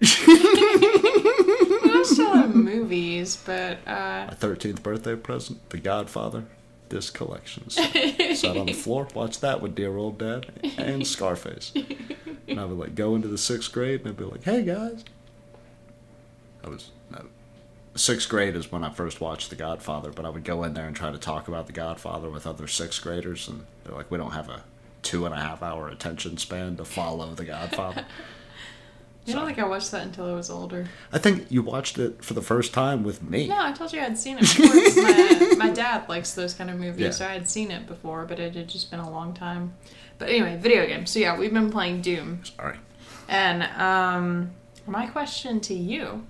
<laughs> still have movies, but uh, My 13th birthday present, The Godfather, disc collection. set. Sat on the floor, watched that with dear old dad and Scarface. And I would, like, go into the sixth grade and I'd be like, hey, guys. I was. No, sixth grade is when I first watched The Godfather, but I would go in there and try to talk about The Godfather with other sixth graders, and they're like, we don't have a two and a half hour attention span to follow The Godfather. I don't think I watched that until I was older. I think you watched it for the first time with me. No, I told you I'd seen it before. my, <laughs> my dad likes those kind of movies, Yeah. so I had seen it before, but it had just been a long time. But anyway, video games. So yeah, we've been playing Doom. Sorry. And um, my question to you,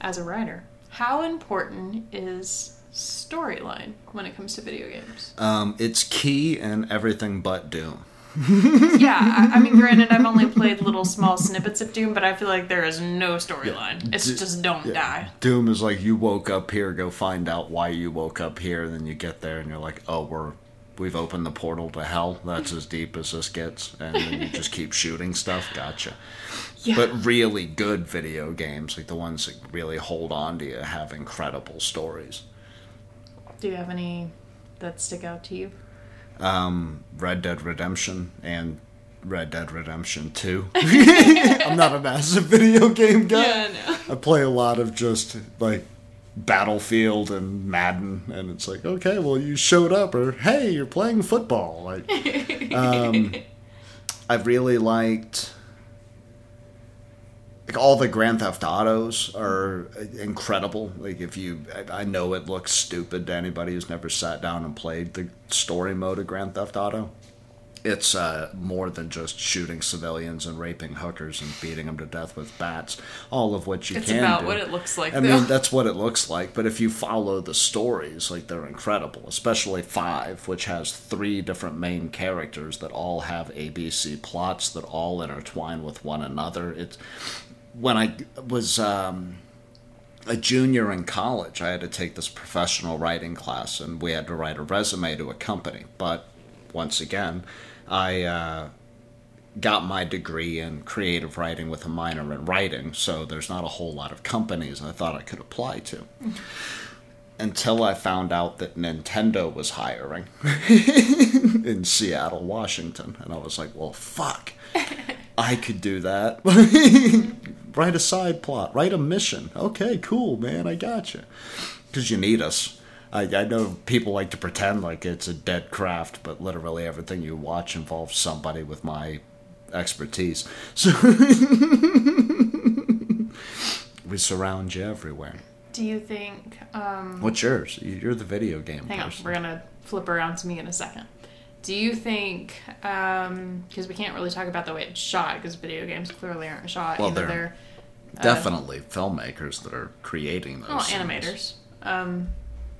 as a writer, how important is storyline when it comes to video games? Um, it's key in everything but Doom. <laughs> yeah, I, I mean, granted, I've only <laughs> played little small snippets of Doom, but I feel like there is no storyline. It's D- just don't die. Doom is like you woke up here, go find out why you woke up here, and then you get there and you're like, oh, we're we've opened the portal to hell. That's as deep as this gets, and then you just keep shooting stuff. Gotcha. Yeah. But really good video games, like the ones that really hold on to you, have incredible stories. Do you have any that stick out to you? Um, Red Dead Redemption and Red Dead Redemption 2. <laughs> I'm not a massive video game guy. no. I play a lot of just like Battlefield and Madden, and it's like, okay, well, you showed up, or hey, you're playing football. Like, <laughs> um, I really liked like all the Grand Theft Autos are incredible. Like, if you, I I know it looks stupid to anybody who's never sat down and played the story mode of Grand Theft Auto it's uh, more than just shooting civilians and raping hookers and beating them to death with bats, all of which you It's can It's about do. what it looks like, I though. mean, that's what it looks like. But if you follow the stories, like they're incredible. Especially five, which has three different main characters that all have ABC plots that all intertwine with one another. It's when I was um, a junior in college, I had to take this professional writing class, and we had to write a resume to a company. But once again, I uh, got my degree in creative writing with a minor in writing, so there's not a whole lot of companies I thought I could apply to. Until I found out that Nintendo was hiring <laughs> in Seattle, Washington. And I was like, well, fuck. I could do that. <laughs> write a side plot, write a mission. Okay, cool, man, I got you. Because you need us. I, I know people like to pretend like it's a dead craft, but literally everything you watch involves somebody with my expertise. So <laughs> we surround you everywhere. Do you think? Um, What's yours? You're the video game hang on, person. we're gonna flip around to me in a second. Do you think? Because we can't really talk about the way it's shot, because video games clearly aren't shot. Well, Either they're uh, Definitely filmmakers that are creating those. well, animators. Um,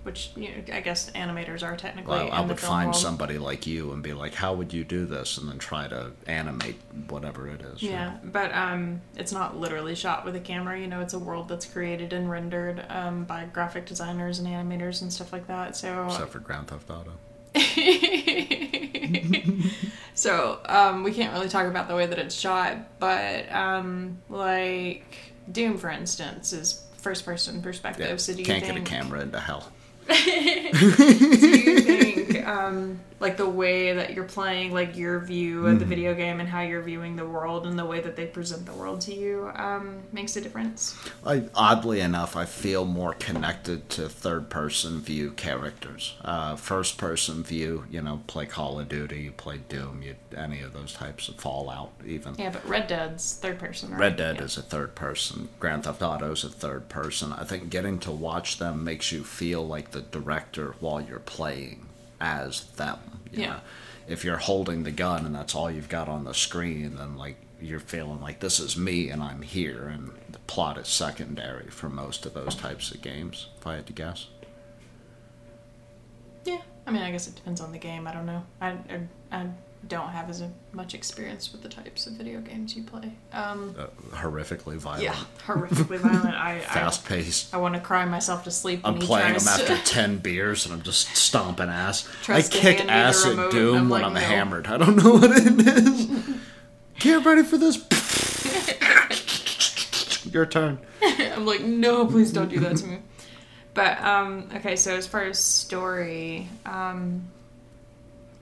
which you know, I guess animators are technically. Well, I would find world. somebody like you and be like, "How would you do this?" and then try to animate whatever it is. Yeah, but um, it's not literally shot with a camera. You know, it's a world that's created and rendered um, by graphic designers and animators and stuff like that. So, Except for Grand Theft Auto. <laughs> so um, we can't really talk about the way that it's shot, but um, like Doom, for instance, is first-person perspective. Yeah, So do you can't think? get a camera into hell. <laughs> do you think um, like the way that you're playing like your view of the video game and how you're viewing the world and the way that they present the world to you um, makes a difference I, oddly enough, I feel more connected to third-person view characters. Uh, first-person view, you know, play Call of Duty, you play Doom, you any of those types of Fallout, even. yeah but red dead's third person right? Red Dead Yeah. is a third person. Grand Theft Auto is a third person. I think getting to watch them makes you feel like the director while you're playing as them. you Yeah. know? If you're holding the gun and that's all you've got on the screen, then like you're feeling like this is me and I'm here, and the plot is secondary for most of those types of games. If I had to guess. yeah i mean i guess it depends on the game i don't know i, I, I don't have as much experience with the types of video games you play um, Uh, horrifically violent, yeah horrifically violent i, fast paced. I, I want to cry myself to sleep I'm playing them after 10 beers and I'm just stomping ass. I kick hand me the ass at Doom I'm when like, I'm no. hammered. I don't know <laughs> what it is. Get ready for this. <laughs> Your turn. <laughs> I'm like, no, please don't do that to me. But um, okay, so as far as story, um,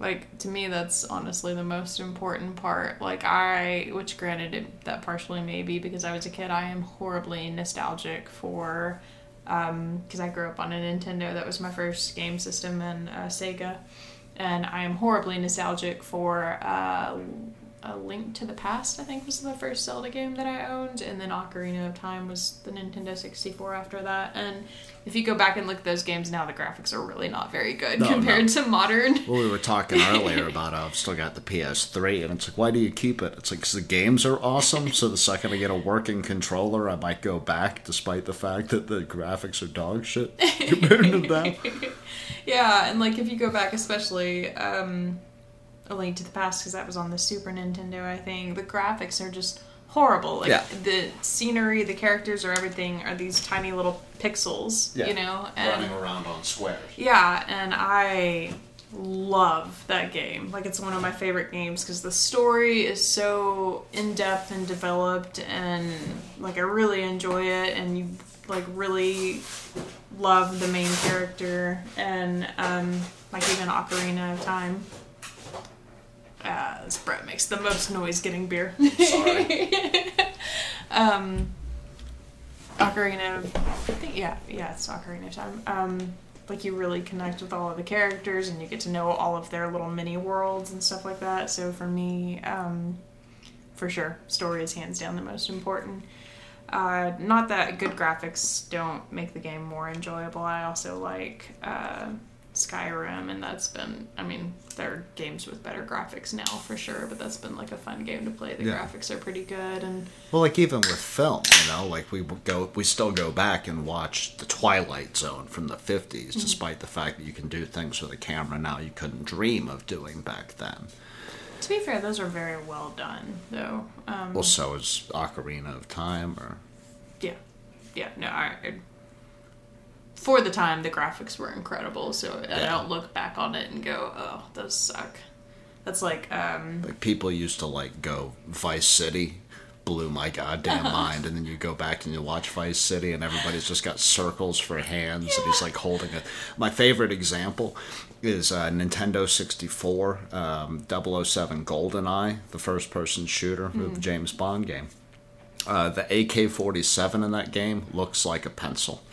like to me, that's honestly the most important part. Like I, which granted it, that partially may be because I was a kid, I am horribly nostalgic for, because I grew up on a Nintendo. That was my first game system and uh, Sega, and I am horribly nostalgic for. Uh, a Link to the Past, I think, was the first Zelda game that I owned, and then Ocarina of Time was the Nintendo 64 after that. And if you go back and look at those games now, the graphics are really not very good No, compared no. to modern. Well, we were talking <laughs> earlier about I've still got the PS3, and it's like, why do you keep it? It's like, the games are awesome, so the second I get a working controller, I might go back, despite the fact that the graphics are dog shit <laughs> compared to them. <laughs> yeah, and like if you go back, especially um, A Link to the Past, because that was on the Super Nintendo, I think, the graphics are just horrible. Like Yeah. the scenery, the characters, or everything are these tiny little pixels, yeah. you know? And around on squares. Yeah, and I love that game. Like it's one of my favorite games because the story is so in depth and developed, and like I really enjoy it, and you like really love the main character, and um, like even Ocarina of Time. Uh, this Brett makes the most noise getting beer. <laughs> Sorry. <laughs> um, Ocarina of, I think, yeah, yeah, it's Ocarina of Time. Um, like you really connect with all of the characters and you get to know all of their little mini worlds and stuff like that. So for me, um, for sure, story is hands down the most important. Uh, not that good graphics don't make the game more enjoyable. I also like uh, Skyrim, and that's been, I mean, there are games with better graphics now for sure, but that's been like a fun game to play. The Yeah. graphics are pretty good, and Well, like even with film, you know, like we go, we still go back and watch the Twilight Zone from the '50s, Mm-hmm. despite the fact that you can do things with a camera now you couldn't dream of doing back then. to be fair, those are very well done, though. Um, Well, so is Ocarina of Time, or yeah, yeah, no, I, I for the time, the graphics were incredible. So I don't look back on it and go, "Oh, those suck." That's like, um, Like people used to like go Vice City, blew my goddamn <laughs> mind, and then you go back and you watch Vice City, and everybody's just got circles for hands, and he's like holding it. My favorite example is uh, Nintendo 64, um, 007 GoldenEye, the first-person shooter, the James Bond game. Uh, the AK 47 in that game looks like a pencil. <laughs>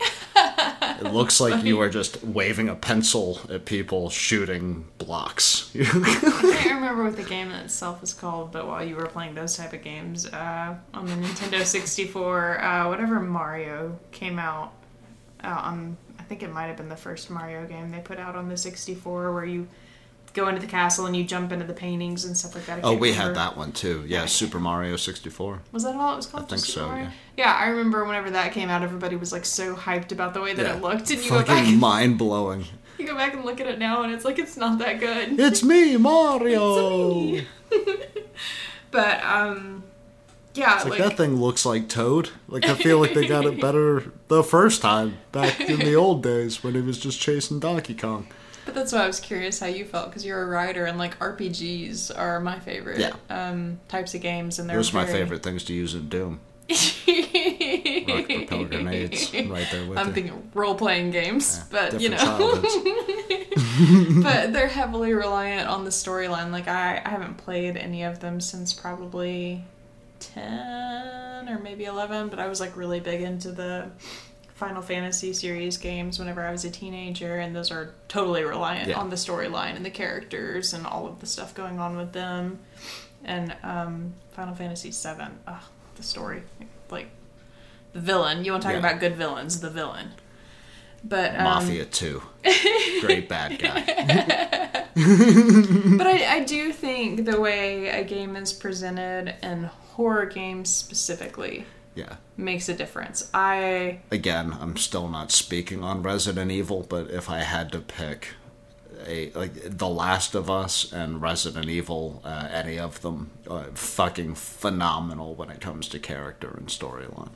It looks like you are just waving a pencil at people shooting blocks. I <laughs> can't remember what the game itself is called, but while you were playing those type of games uh, on the Nintendo <laughs> 64, uh, whatever Mario came out uh, on, I think it might have been the first Mario game they put out on the 64, where you go into the castle and you jump into the paintings and stuff like that. Oh, we remember. had that one too. Yeah. Super Mario 64. Was that all it was called? I think Just so, Mario? yeah. Yeah, I remember whenever that came out, everybody was like so hyped about the way that Yeah. it looked, and you go Fucking back, mind blowing. <laughs> you go back and look at it now, and it's like it's not that good. It's me, Mario. <laughs> me. <laughs> But um, yeah, It's like, like, that thing looks like Toad. Like I feel like they got it better the first time back in the old days when he was just chasing Donkey Kong. But that's why I was curious how you felt because you're a writer, and like RPGs are my favorite Yeah. um types of games, and they're Those are my favorite things to use in Doom. Rock <laughs> grenades right there with I'm you. thinking role playing games, Yeah, but you know. <laughs> but <laughs> they're heavily reliant on the storyline. Like I, I haven't played any of them since probably ten or maybe eleven. But I was like really big into the Final Fantasy series games whenever I was a teenager, and those are totally reliant Yeah. on the storyline and the characters and all of the stuff going on with them. And um, Final Fantasy Seven, ugh, the story, like the villain. You want to talk Yeah. about good villains? The villain. But um, Mafia 2. <laughs> Great bad guy. <laughs> But I, I do think the way a game is presented and horror games specifically Yeah. makes a difference. I Again, I'm still not speaking on Resident Evil, but if I had to pick a like The Last of Us and Resident Evil, uh, any of them, uh, fucking phenomenal when it comes to character and storyline.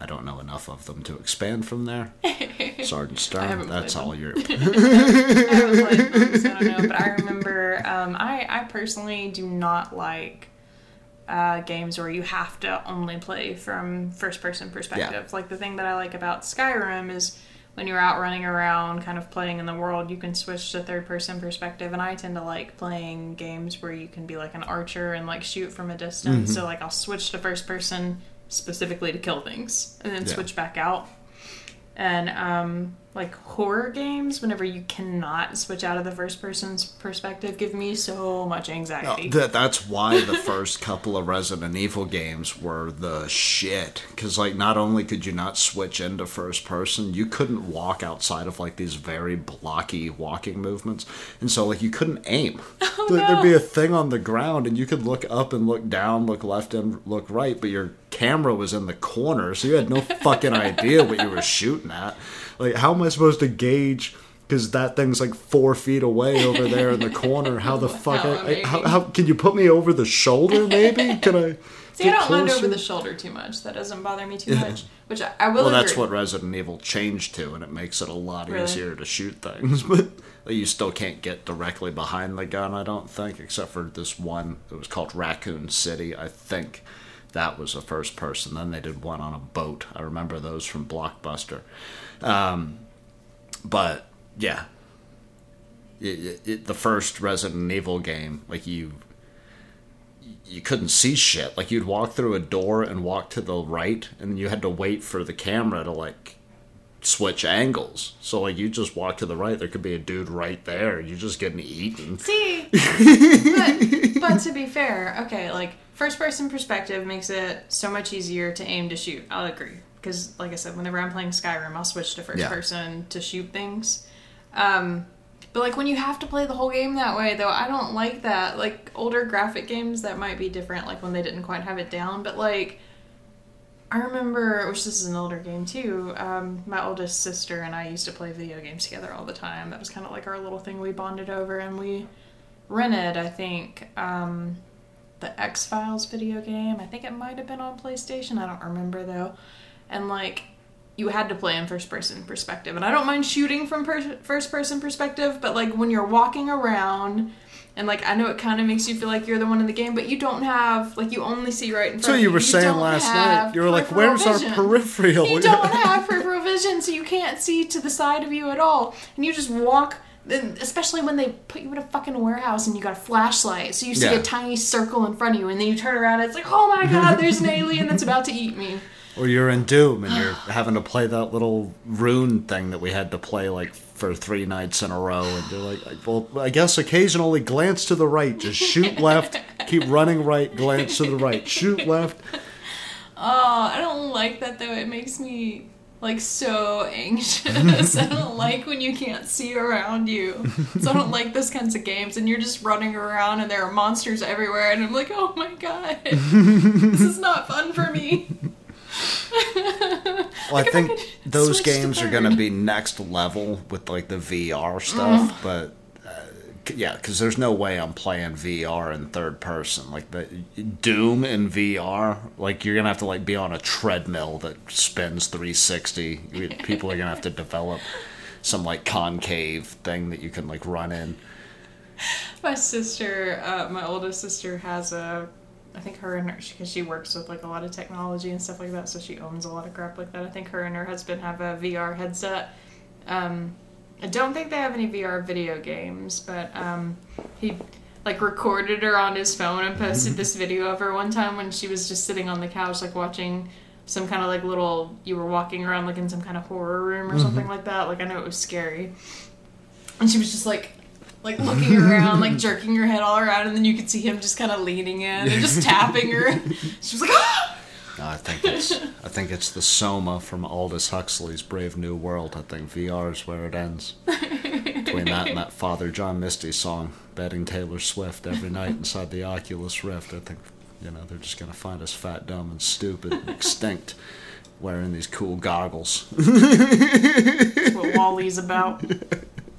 I don't know enough of them to expand from there. <laughs> Sergeant Stern, that's all you're. <laughs> I haven't <laughs> played them, so I don't know. But I remember um, I, I personally do not like uh, games where you have to only play from first person perspective. Like the thing that I like about Skyrim is when you're out running around, kind of playing in the world, you can switch to third person perspective. And I tend to like playing games where you can be like an archer and like shoot from a distance. So like I'll switch to first person specifically to kill things, and then Yeah. switch back out and um, like horror games whenever you cannot switch out of the first person's perspective give me so much anxiety That, that's <laughs> why the first couple of Resident Evil games were the shit. Because, like, not only could you not switch into first person, you couldn't walk outside of, like, these very blocky walking movements. And so, like, you couldn't aim. <laughs> There- There'd be a thing on the ground, and you could look up and look down, look left and look right, but your camera was in the corner, so you had no fucking idea what you were shooting at. Like, how am I supposed to gauge? Because that thing's like four feet away over there in the corner. How the fuck? How I, I, how, how can you put me over the shoulder? Maybe can I? see i don't mind over the shoulder too much that doesn't bother me too much which i, I will Well, that's what Resident Evil changed to, and it makes it a lot Really? easier to shoot things. <laughs> But you still can't get directly behind the gun, I don't think, except for this one. It was called Raccoon City. I think that was a first person. Then they did one on a boat. I remember those from Blockbuster. Um, but yeah, it, it, it, the first Resident Evil game, like you you couldn't see shit. Like you'd walk through a door and walk to the right, and you had to wait for the camera to like switch angles. So like you just walk to the right, there could be a dude right there. and You're just getting eaten. See, <laughs> but, but to be fair, okay, like first person perspective makes it so much easier to aim to shoot. I'll agree because, like I said, whenever I'm playing Skyrim, I'll switch to first Yeah. person to shoot things. Um, but like when you have to play the whole game that way, though, I don't like that. Like older graphic games, that might be different. Like when they didn't quite have it down, but like. I remember, which this is an older game too. Um, my oldest sister and I used to play video games together all the time. That was kind of like our little thing we bonded over, and we rented, I think, um, the X Files video game. I think it might have been on PlayStation. I don't remember though. And like, you had to play in first person perspective. And I don't mind shooting from per- first person perspective, but like when you're walking around and like I know it kind of makes you feel like you're the one in the game, but you don't have like you only see right in front. So of you were You saying last night, you were like, "Where's our vision. peripheral?" You don't have peripheral vision, so you can't see to the side of you at all, and you just walk. And especially when they put you in a fucking warehouse and you got a flashlight, so you see Yeah. a tiny circle in front of you, and then you turn around, and it's like, oh my <laughs> god, there's an alien that's about to eat me. Or you're in Doom and you're having to play that little rune thing that we had to play like for three nights in a row, and you're like, well, I guess occasionally glance to the right, just shoot <laughs> left, keep running right, glance to the right, shoot left. <laughs> Oh, I don't like that though. It makes me like so anxious. <laughs> I don't like when you can't see around you. So I don't like those kinds of games and you're just running around and there are monsters everywhere and I'm like, "Oh my god. this is not fun for me." <laughs> Well, Like, I if I think those games are going to be next level with like the VR stuff, but uh, c- yeah, because there's no way I'm playing VR in third person. Like the Doom in VR, like you're gonna have to like be on a treadmill that spins 360. People are gonna have to develop some like concave thing that you can like run in. My sister, uh, my oldest sister has a I think her and her because she works with like a lot of technology and stuff like that, so she owns a lot of crap like that. I think her and her husband have a VR headset. Um, I don't think they have any VR video games, but um, he like recorded her on his phone and posted this video of her one time when she was just sitting on the couch like watching some kind of like little you were walking around like in some kind of horror room or something like that. Like I know it was scary, and she was just like like looking around, like jerking her head all around, and then you could see him just kind of leaning in and just tapping her. <laughs> She was like, ah! <gasps> No, I think it's <laughs> I think it's the Soma from Aldous Huxley's Brave New World. I think VR is where it ends. Between that and that Father John Misty song, betting Taylor Swift every night inside the Oculus Rift. I think you know they're just gonna find us fat, dumb, and stupid, and extinct, wearing these cool goggles. That's what WALL-E's about. <laughs>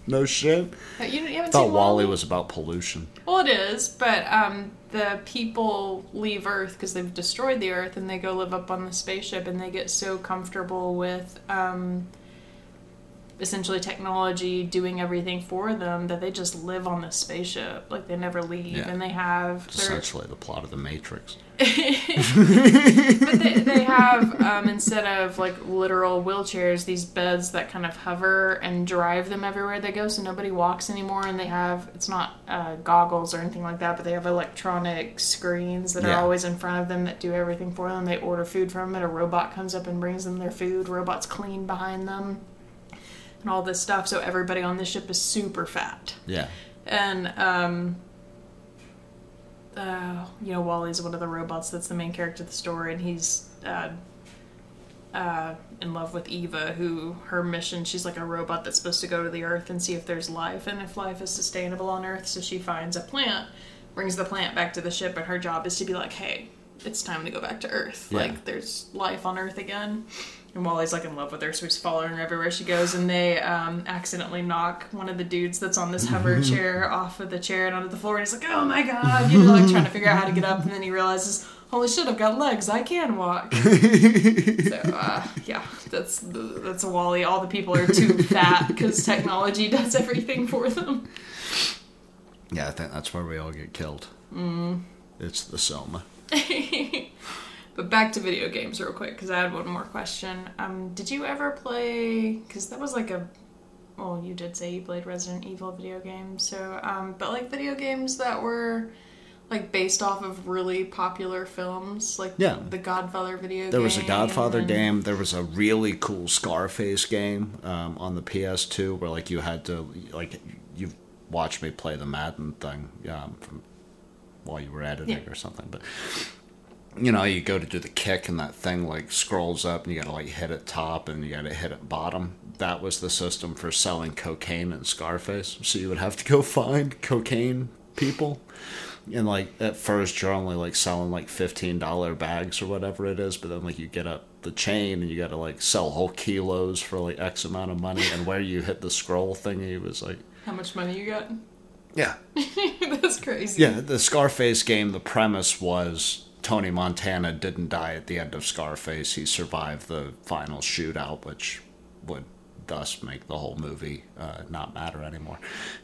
no shit. You, you haven't I thought seen WALL-E WALL-E? was about pollution. Well, it is, but um, the people leave Earth because they've destroyed the Earth, and they go live up on the spaceship, and they get so comfortable with um, essentially technology doing everything for them that they just live on the spaceship, like they never leave, Yeah. and they have their essentially the plot of the Matrix. <laughs> but they, they have um, instead of like literal wheelchairs these beds that kind of hover and drive them everywhere they go so nobody walks anymore and they have it's not uh, goggles or anything like that but they have electronic screens that Yeah. are always in front of them that do everything for them they order food from it a robot comes up and brings them their food robots clean behind them and all this stuff so everybody on the ship is super fat Yeah. and um uh, you know WALL-E's one of the robots that's the main character of the story and he's uh, uh, in love with Eva who her mission she's like a robot that's supposed to go to the earth and see if there's life and if life is sustainable on earth so she finds a plant brings the plant back to the ship and her job is to be like hey it's time to go back to earth Yeah. like there's life on earth again and WALL-E's like in love with her, so he's following her everywhere she goes. And they um, accidentally knock one of the dudes that's on this hover <laughs> chair off of the chair and onto the floor. And he's like, "Oh my god!" You know, like trying to figure out how to get up. And then he realizes, "Holy shit! I've got legs. I can walk." <laughs> so uh, yeah, that's that's a Wally. All the people are too fat because technology does everything for them. Yeah, I think that's where we all get killed. Mm. It's the Soma. <laughs> But back to video games real quick because I had one more question. Um, did you ever play? Because that was like a. Well, you did say you played Resident Evil video games, so um, but like video games that were like based off of really popular films, like Yeah. the Godfather video game. There was a Godfather and- game. There was a really cool Scarface game um, on the PS2 where like you had to like you watched me play the Madden thing um, from while you were editing Yeah. or something, but you know you go to do the kick and that thing like scrolls up and you gotta like hit it top and you gotta hit it bottom. That was the system for selling cocaine in Scarface. So you would have to go <laughs> find cocaine people and like at first you're only like selling like fifteen dollar bags or whatever it is, but then like you get up the chain and you got to like sell whole kilos for like X amount of money, and where you hit the scroll thingy was like, How much money you got? yeah, <laughs> That's crazy. yeah. The Scarface game, the premise was Tony Montana didn't die at the end of Scarface. He survived the final shootout, which would thus make the whole movie uh, not matter anymore. <laughs>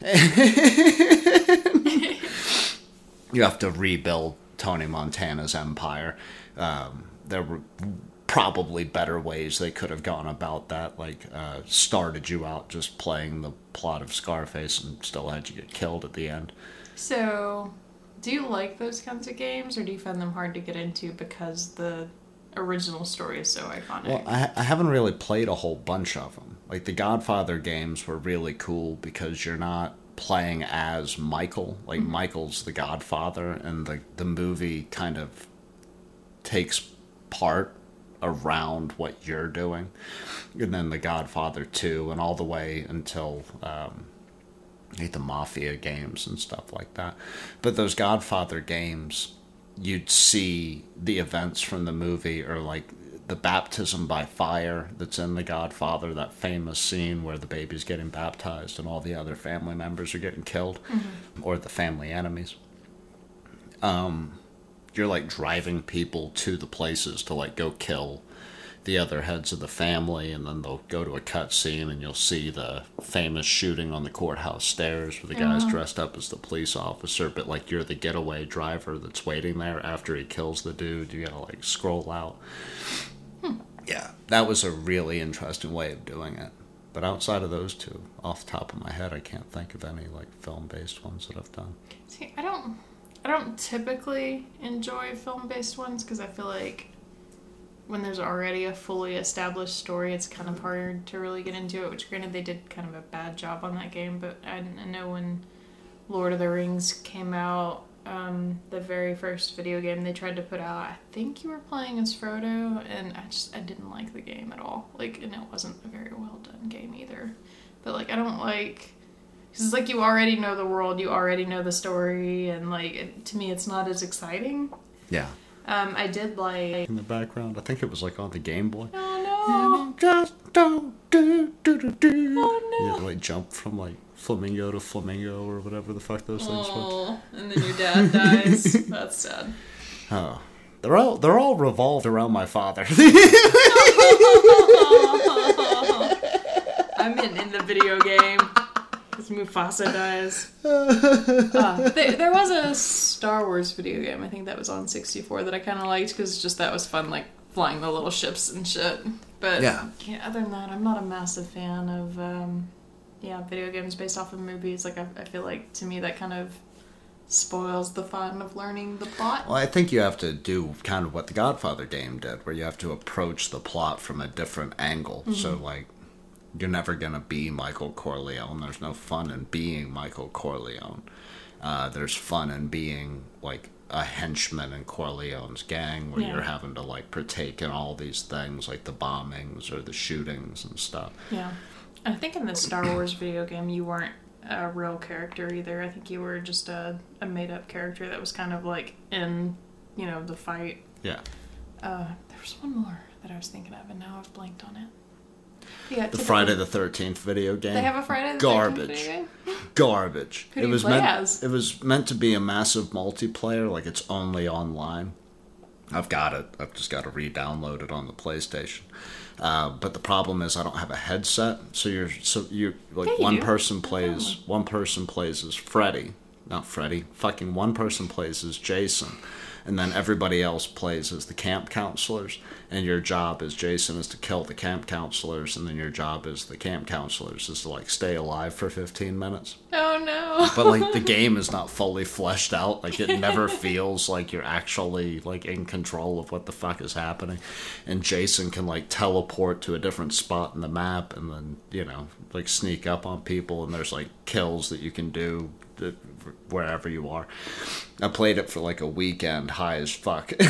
you have to rebuild Tony Montana's empire. Um, there were probably better ways they could have gone about that. Like, uh, started you out just playing the plot of Scarface and still had you get killed at the end. So, do you like those kinds of games, or do you find them hard to get into because the original story is so iconic? Well, I, I haven't really played a whole bunch of them. Like the Godfather games were really cool because you're not playing as Michael. Like Mm-hmm. Michael's the Godfather, and the the movie kind of takes part around what you're doing, and then the Godfather two, and all the way until. Um, the mafia games and stuff like that. But those Godfather games, you'd see the events from the movie or like the baptism by fire that's in the Godfather, that famous scene where the baby's getting baptized and all the other family members are getting killed or the family enemies. Um you're like driving people to the places to like go kill the other heads of the family, and then they'll go to a cut scene, and you'll see the famous shooting on the courthouse stairs where the guy's uh-huh. dressed up as the police officer, but like you're the getaway driver that's waiting there after he kills the dude. You gotta like scroll out. Hmm. Yeah, that was a really interesting way of doing it. But outside of those two, off the top of my head, I can't think of any like film-based ones that I've done. See, I don't, I don't typically enjoy film-based ones because I feel like when there's already a fully established story, it's kind of hard to really get into it. Which, granted, they did kind of a bad job on that game, but I, I know when Lord of the Rings came out, um, the very first video game they tried to put out, I think you were playing as Frodo, and I just I didn't like the game at all. Like, and it wasn't a very well done game either. But like, I don't like. Cause it's like you already know the world, you already know the story, and like it, to me, it's not as exciting. Yeah. Um, I did like. In the background, I think it was like on the Game Boy. Oh no! Just don't do do do do. Oh, no. You had to like jump from like flamingo to flamingo or whatever the fuck those things were. Oh, and then your dad dies. <laughs> That's sad. Oh, they're all they're all revolved around my father. <laughs> <laughs> I'm in, in the video game. Because Mufasa dies. <laughs> Uh, there, there was a Star Wars video game, I think that was on 64, that I kind of liked because just that was fun, like flying the little ships and shit. But Yeah. yeah other than that, I'm not a massive fan of um, yeah video games based off of movies. Like I, I feel like to me that kind of spoils the fun of learning the plot. well, I think you have to do kind of what the Godfather game did, where you have to approach the plot from a different angle. So like. You're never gonna be Michael Corleone. There's no fun in being Michael Corleone. Uh, there's fun in being like a henchman in Corleone's gang, where Yeah. you're having to like partake in all these things, like the bombings or the shootings and stuff. Yeah. I think in the Star Wars video game, you weren't a real character either. I think you were just a, a made up character that was kind of like in, you know, the fight. Yeah. Uh, there was one more that I was thinking of, and now I've blanked on it. Yeah, The Friday the Thirteenth video game. They have a Friday the 13th garbage. video game? Garbage. Who it do you was play meant. as? It was meant to be a massive multiplayer, like it's only online. I've got it. I've just got to re-download it on the PlayStation. Uh, but the problem is I don't have a headset, so you're so you're like Yeah, you one do. person plays one person plays as Freddy, not Freddy. Fucking one person plays as Jason, and then everybody else plays as the camp counselors. And your job as Jason is to kill the camp counselors, and then your job as the camp counselors is to like stay alive for 15 minutes Oh no. <laughs> but like the <laughs> game is not fully fleshed out like it never <laughs> feels like you're actually like in control of what the fuck is happening and jason can like teleport to a different spot in the map and then you know like sneak up on people and there's like kills that you can do that- wherever you are i played it for like a weekend high as fuck <laughs>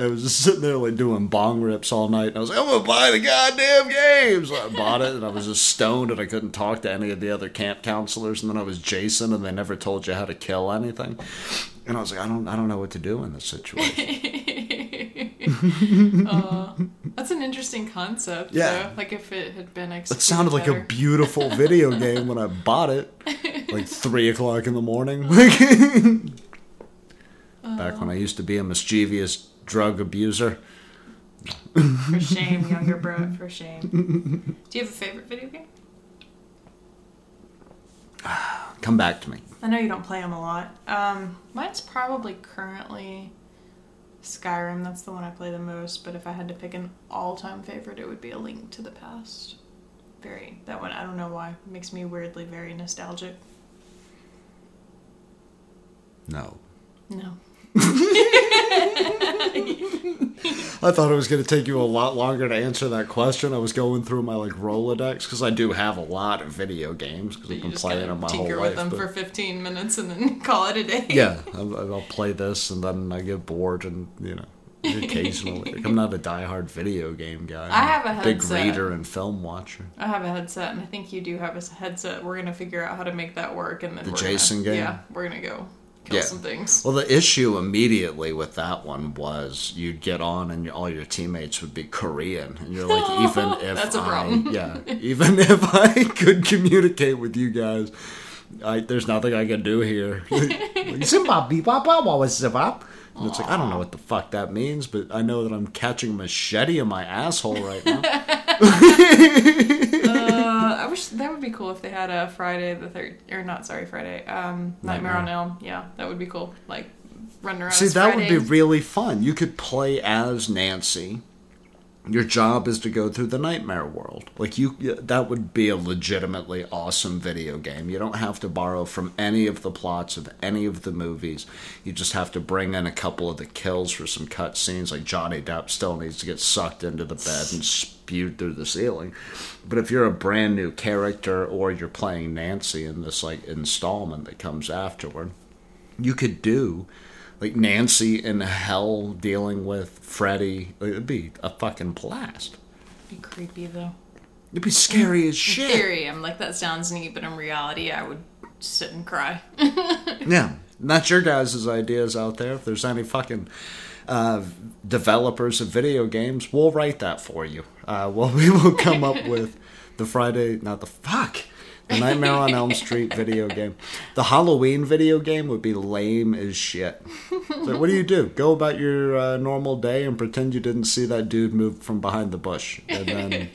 I was just sitting there like doing bong rips all night, and I was like, "I'm gonna buy the goddamn game." So I bought it, and I was just stoned, and I couldn't talk to any of the other camp counselors. And then I was Jason, and they never told you how to kill anything. And I was like, "I don't, I don't know what to do in this situation." <laughs> Aw. <laughs> Uh, <laughs> that's an interesting concept. Yeah. Though. Like if it had been It executed sounded like a beautiful video <laughs> game when I bought it, like three o'clock in the morning. Uh-huh. back when I uh. used to be a mischievous drug abuser. For shame, younger bro. For shame. Do you have a favorite video game? <sighs> Come back to me. I know you don't play them a lot. Um, mine's probably currently Skyrim. That's the one I play the most. But if I had to pick an all-time favorite, it would be A Link to the Past. Very that one. I don't know why. It makes me weirdly very nostalgic. No. No. <laughs> <laughs> <laughs> I thought it was going to take you a lot longer to answer that question. I was going through my like Rolodex because I do have a lot of video games because I've been playing them my whole life. tinker with them but- for 15 minutes and then <laughs> call it a day. yeah, I'll, I'll play this and then I get bored and you know occasionally. like, I'm not a diehard video game guy. I have a I'm big reader and film watcher. I have a headset, and I think you do have a headset. We're gonna figure out how to make that work, and then The we're Jason gonna, game? Yeah, we're gonna go kill Yeah. some things. Well, the issue immediately with that one was you'd get on and all your teammates would be Korean, and you're like, <laughs> even if That's a I, problem. yeah, even <laughs> if I could communicate with you guys, I, there's nothing I can do here. Zimbabwe, Papa, what was Zimbabwe? And it's like I don't know what the fuck that means, but I know that I'm catching a machete in my asshole right now. <laughs> uh, wish that would be cool if they had a Friday the third, or not sorry Friday, um, Nightmare, on Elm. Yeah, that would be cool. Like running around. See, that would be really fun. You could play as Nancy. Your job is to go through the nightmare world. Like you, that would be a legitimately awesome video game. You don't have to borrow from any of the plots of any of the movies. You just have to bring in a couple of the kills for some cut scenes. Like Johnny Depp still needs to get sucked into the bed and spewed through the ceiling. But if you're a brand new character or you're playing Nancy in this like installment that comes afterward, you could do like Nancy in hell dealing with Freddy. It'd be a fucking blast. be creepy though. It'd be scary as In <laughs> shit. theory, I'm like that sounds neat, but in reality, I would sit and cry. <laughs> Yeah, not your guys' ideas out there. If there's any fucking uh, developers of video games, we'll write that for you. Uh, <laughs> well, we will come up with the Friday, not the fuck. The Nightmare on Elm Street video game. The Halloween video game would be lame as shit. So what do you do? Go about your uh, normal day and pretend you didn't see that dude move from behind the bush, and then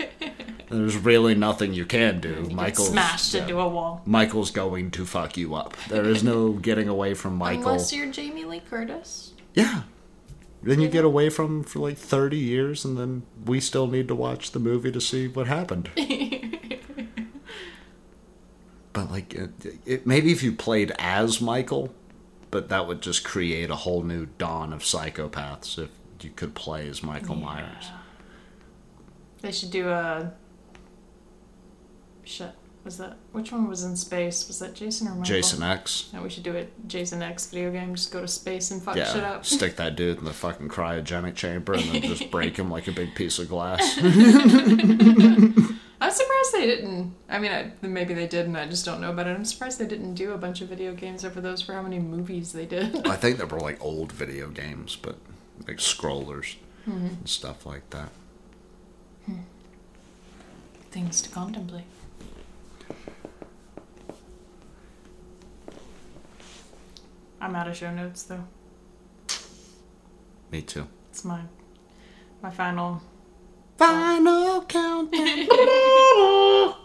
there's really nothing you can do. Get Michael's smashed yeah. into a wall. Michael's going to fuck you up. There is no getting away from Michael. Unless you're Jamie Lee Curtis. Yeah. Then you get away from him for like 30 years, and then we still need to watch the movie to see what happened. <laughs> but, like, it, it, maybe if you played as Michael, but that would just create a whole new dawn of psychopaths if you could play as Michael Myers. They should do a. Shit. Was that which one was in space? Was that Jason or Michael? Jason X. No, we should do a Jason X video game. Just go to space and fuck shit Yeah, up. stick that dude in the fucking cryogenic chamber and then just <laughs> break him like a big piece of glass. <laughs> I'm surprised they didn't. I mean, I, maybe they did, and I just don't know about it. I'm surprised they didn't do a bunch of video games over those for how many movies they did. I <laughs> think they were like old video games, but like scrollers Mm-hmm. and stuff like that. Things to contemplate. I'm out of show notes though. Me too. It's my my final Final countdown. <laughs>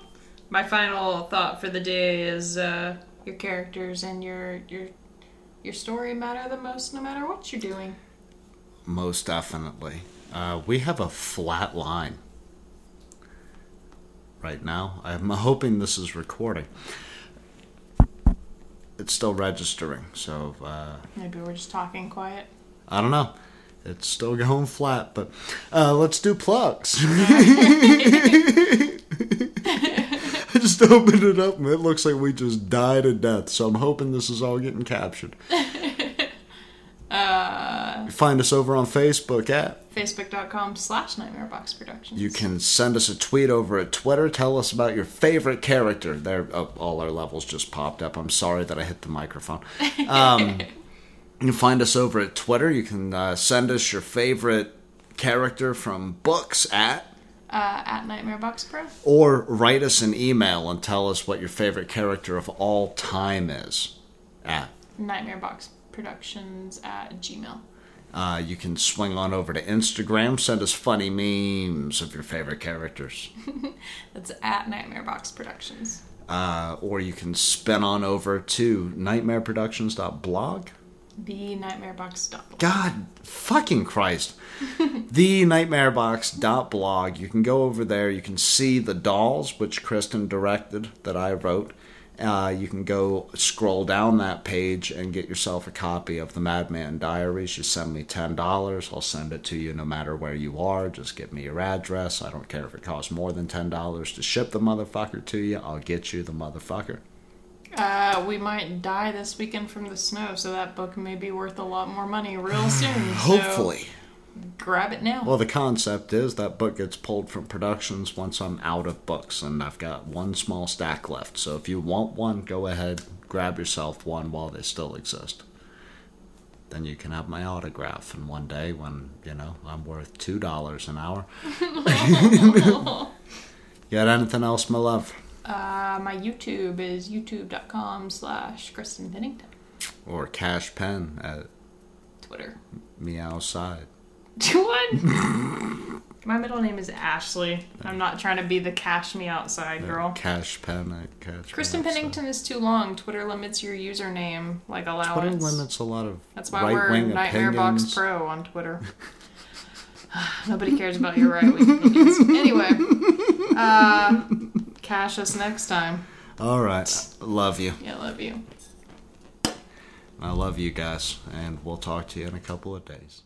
my final thought for the day is uh, your characters and your your your story matter the most no matter what you're doing. Most definitely. Uh, we have a flat line right now. I'm <laughs> hoping this is recording. It's still registering, so uh, Maybe we're just talking quiet. I don't know. It's still going flat, but uh, let's do plugs. <laughs> I just opened it up and it looks like we just died a death, so I'm hoping this is all getting captured. <laughs> Uh, Find us over on Facebook at. Facebook.com slash Nightmarebox Productions. You can send us a tweet over at Twitter. Tell us about your favorite character. There, oh, all our levels just popped up. I'm sorry that I hit the microphone. Um, <laughs> you can find us over at Twitter. You can uh, send us your favorite character from books at, uh, at Nightmarebox Pro. or write us an email and tell us what your favorite character of all time is at. Nightmare Box productions at gmail. Uh, you can swing on over to Instagram, send us funny memes of your favorite characters. <laughs> That's at Nightmare Box Productions. Uh, or you can spin on over to nightmareproductions.blog. The Nightmare Box. God fucking Christ. <laughs> the nightmarebox.blog. You can go over there. You can see the dolls, which Kristen directed, that I wrote. Uh, you can go scroll down that page and get yourself a copy of the Madman Diaries. You send me $10. I'll send it to you no matter where you are. Just give me your address. I don't care if it costs more than $10 to ship the motherfucker to you. I'll get you the motherfucker. Uh, we might die this weekend from the snow, so that book may be worth a lot more money real soon. <sighs> so Hopefully. grab it now. Well, the concept is that book gets pulled from productions once I'm out of books, and I've got one small stack left. So if you want one, go ahead, grab yourself one while they still exist. Then you can have my autograph, and one day when, you know, I'm worth $2 an hour. <laughs> <laughs> <laughs> you got anything else, my love? Uh, my YouTube is youtube.com slash Kristen Pennington. Or Cash Pen at Twitter. me outside. <laughs> what? <laughs> my middle name is Ashley. I'm not trying to be the cash me outside girl. Cash Pen at Cash Kristen Pennington is too long. Twitter limits your username, like allowance. Twitter limits a lot of That's why we're wing Nightmare opinions. Box Pro on Twitter. <laughs> <sighs> Nobody cares about your right wing opinions. Anyway, uh, cash us next time. All right, love you. Yeah, love you. I love you guys, and we'll talk to you in a couple of days.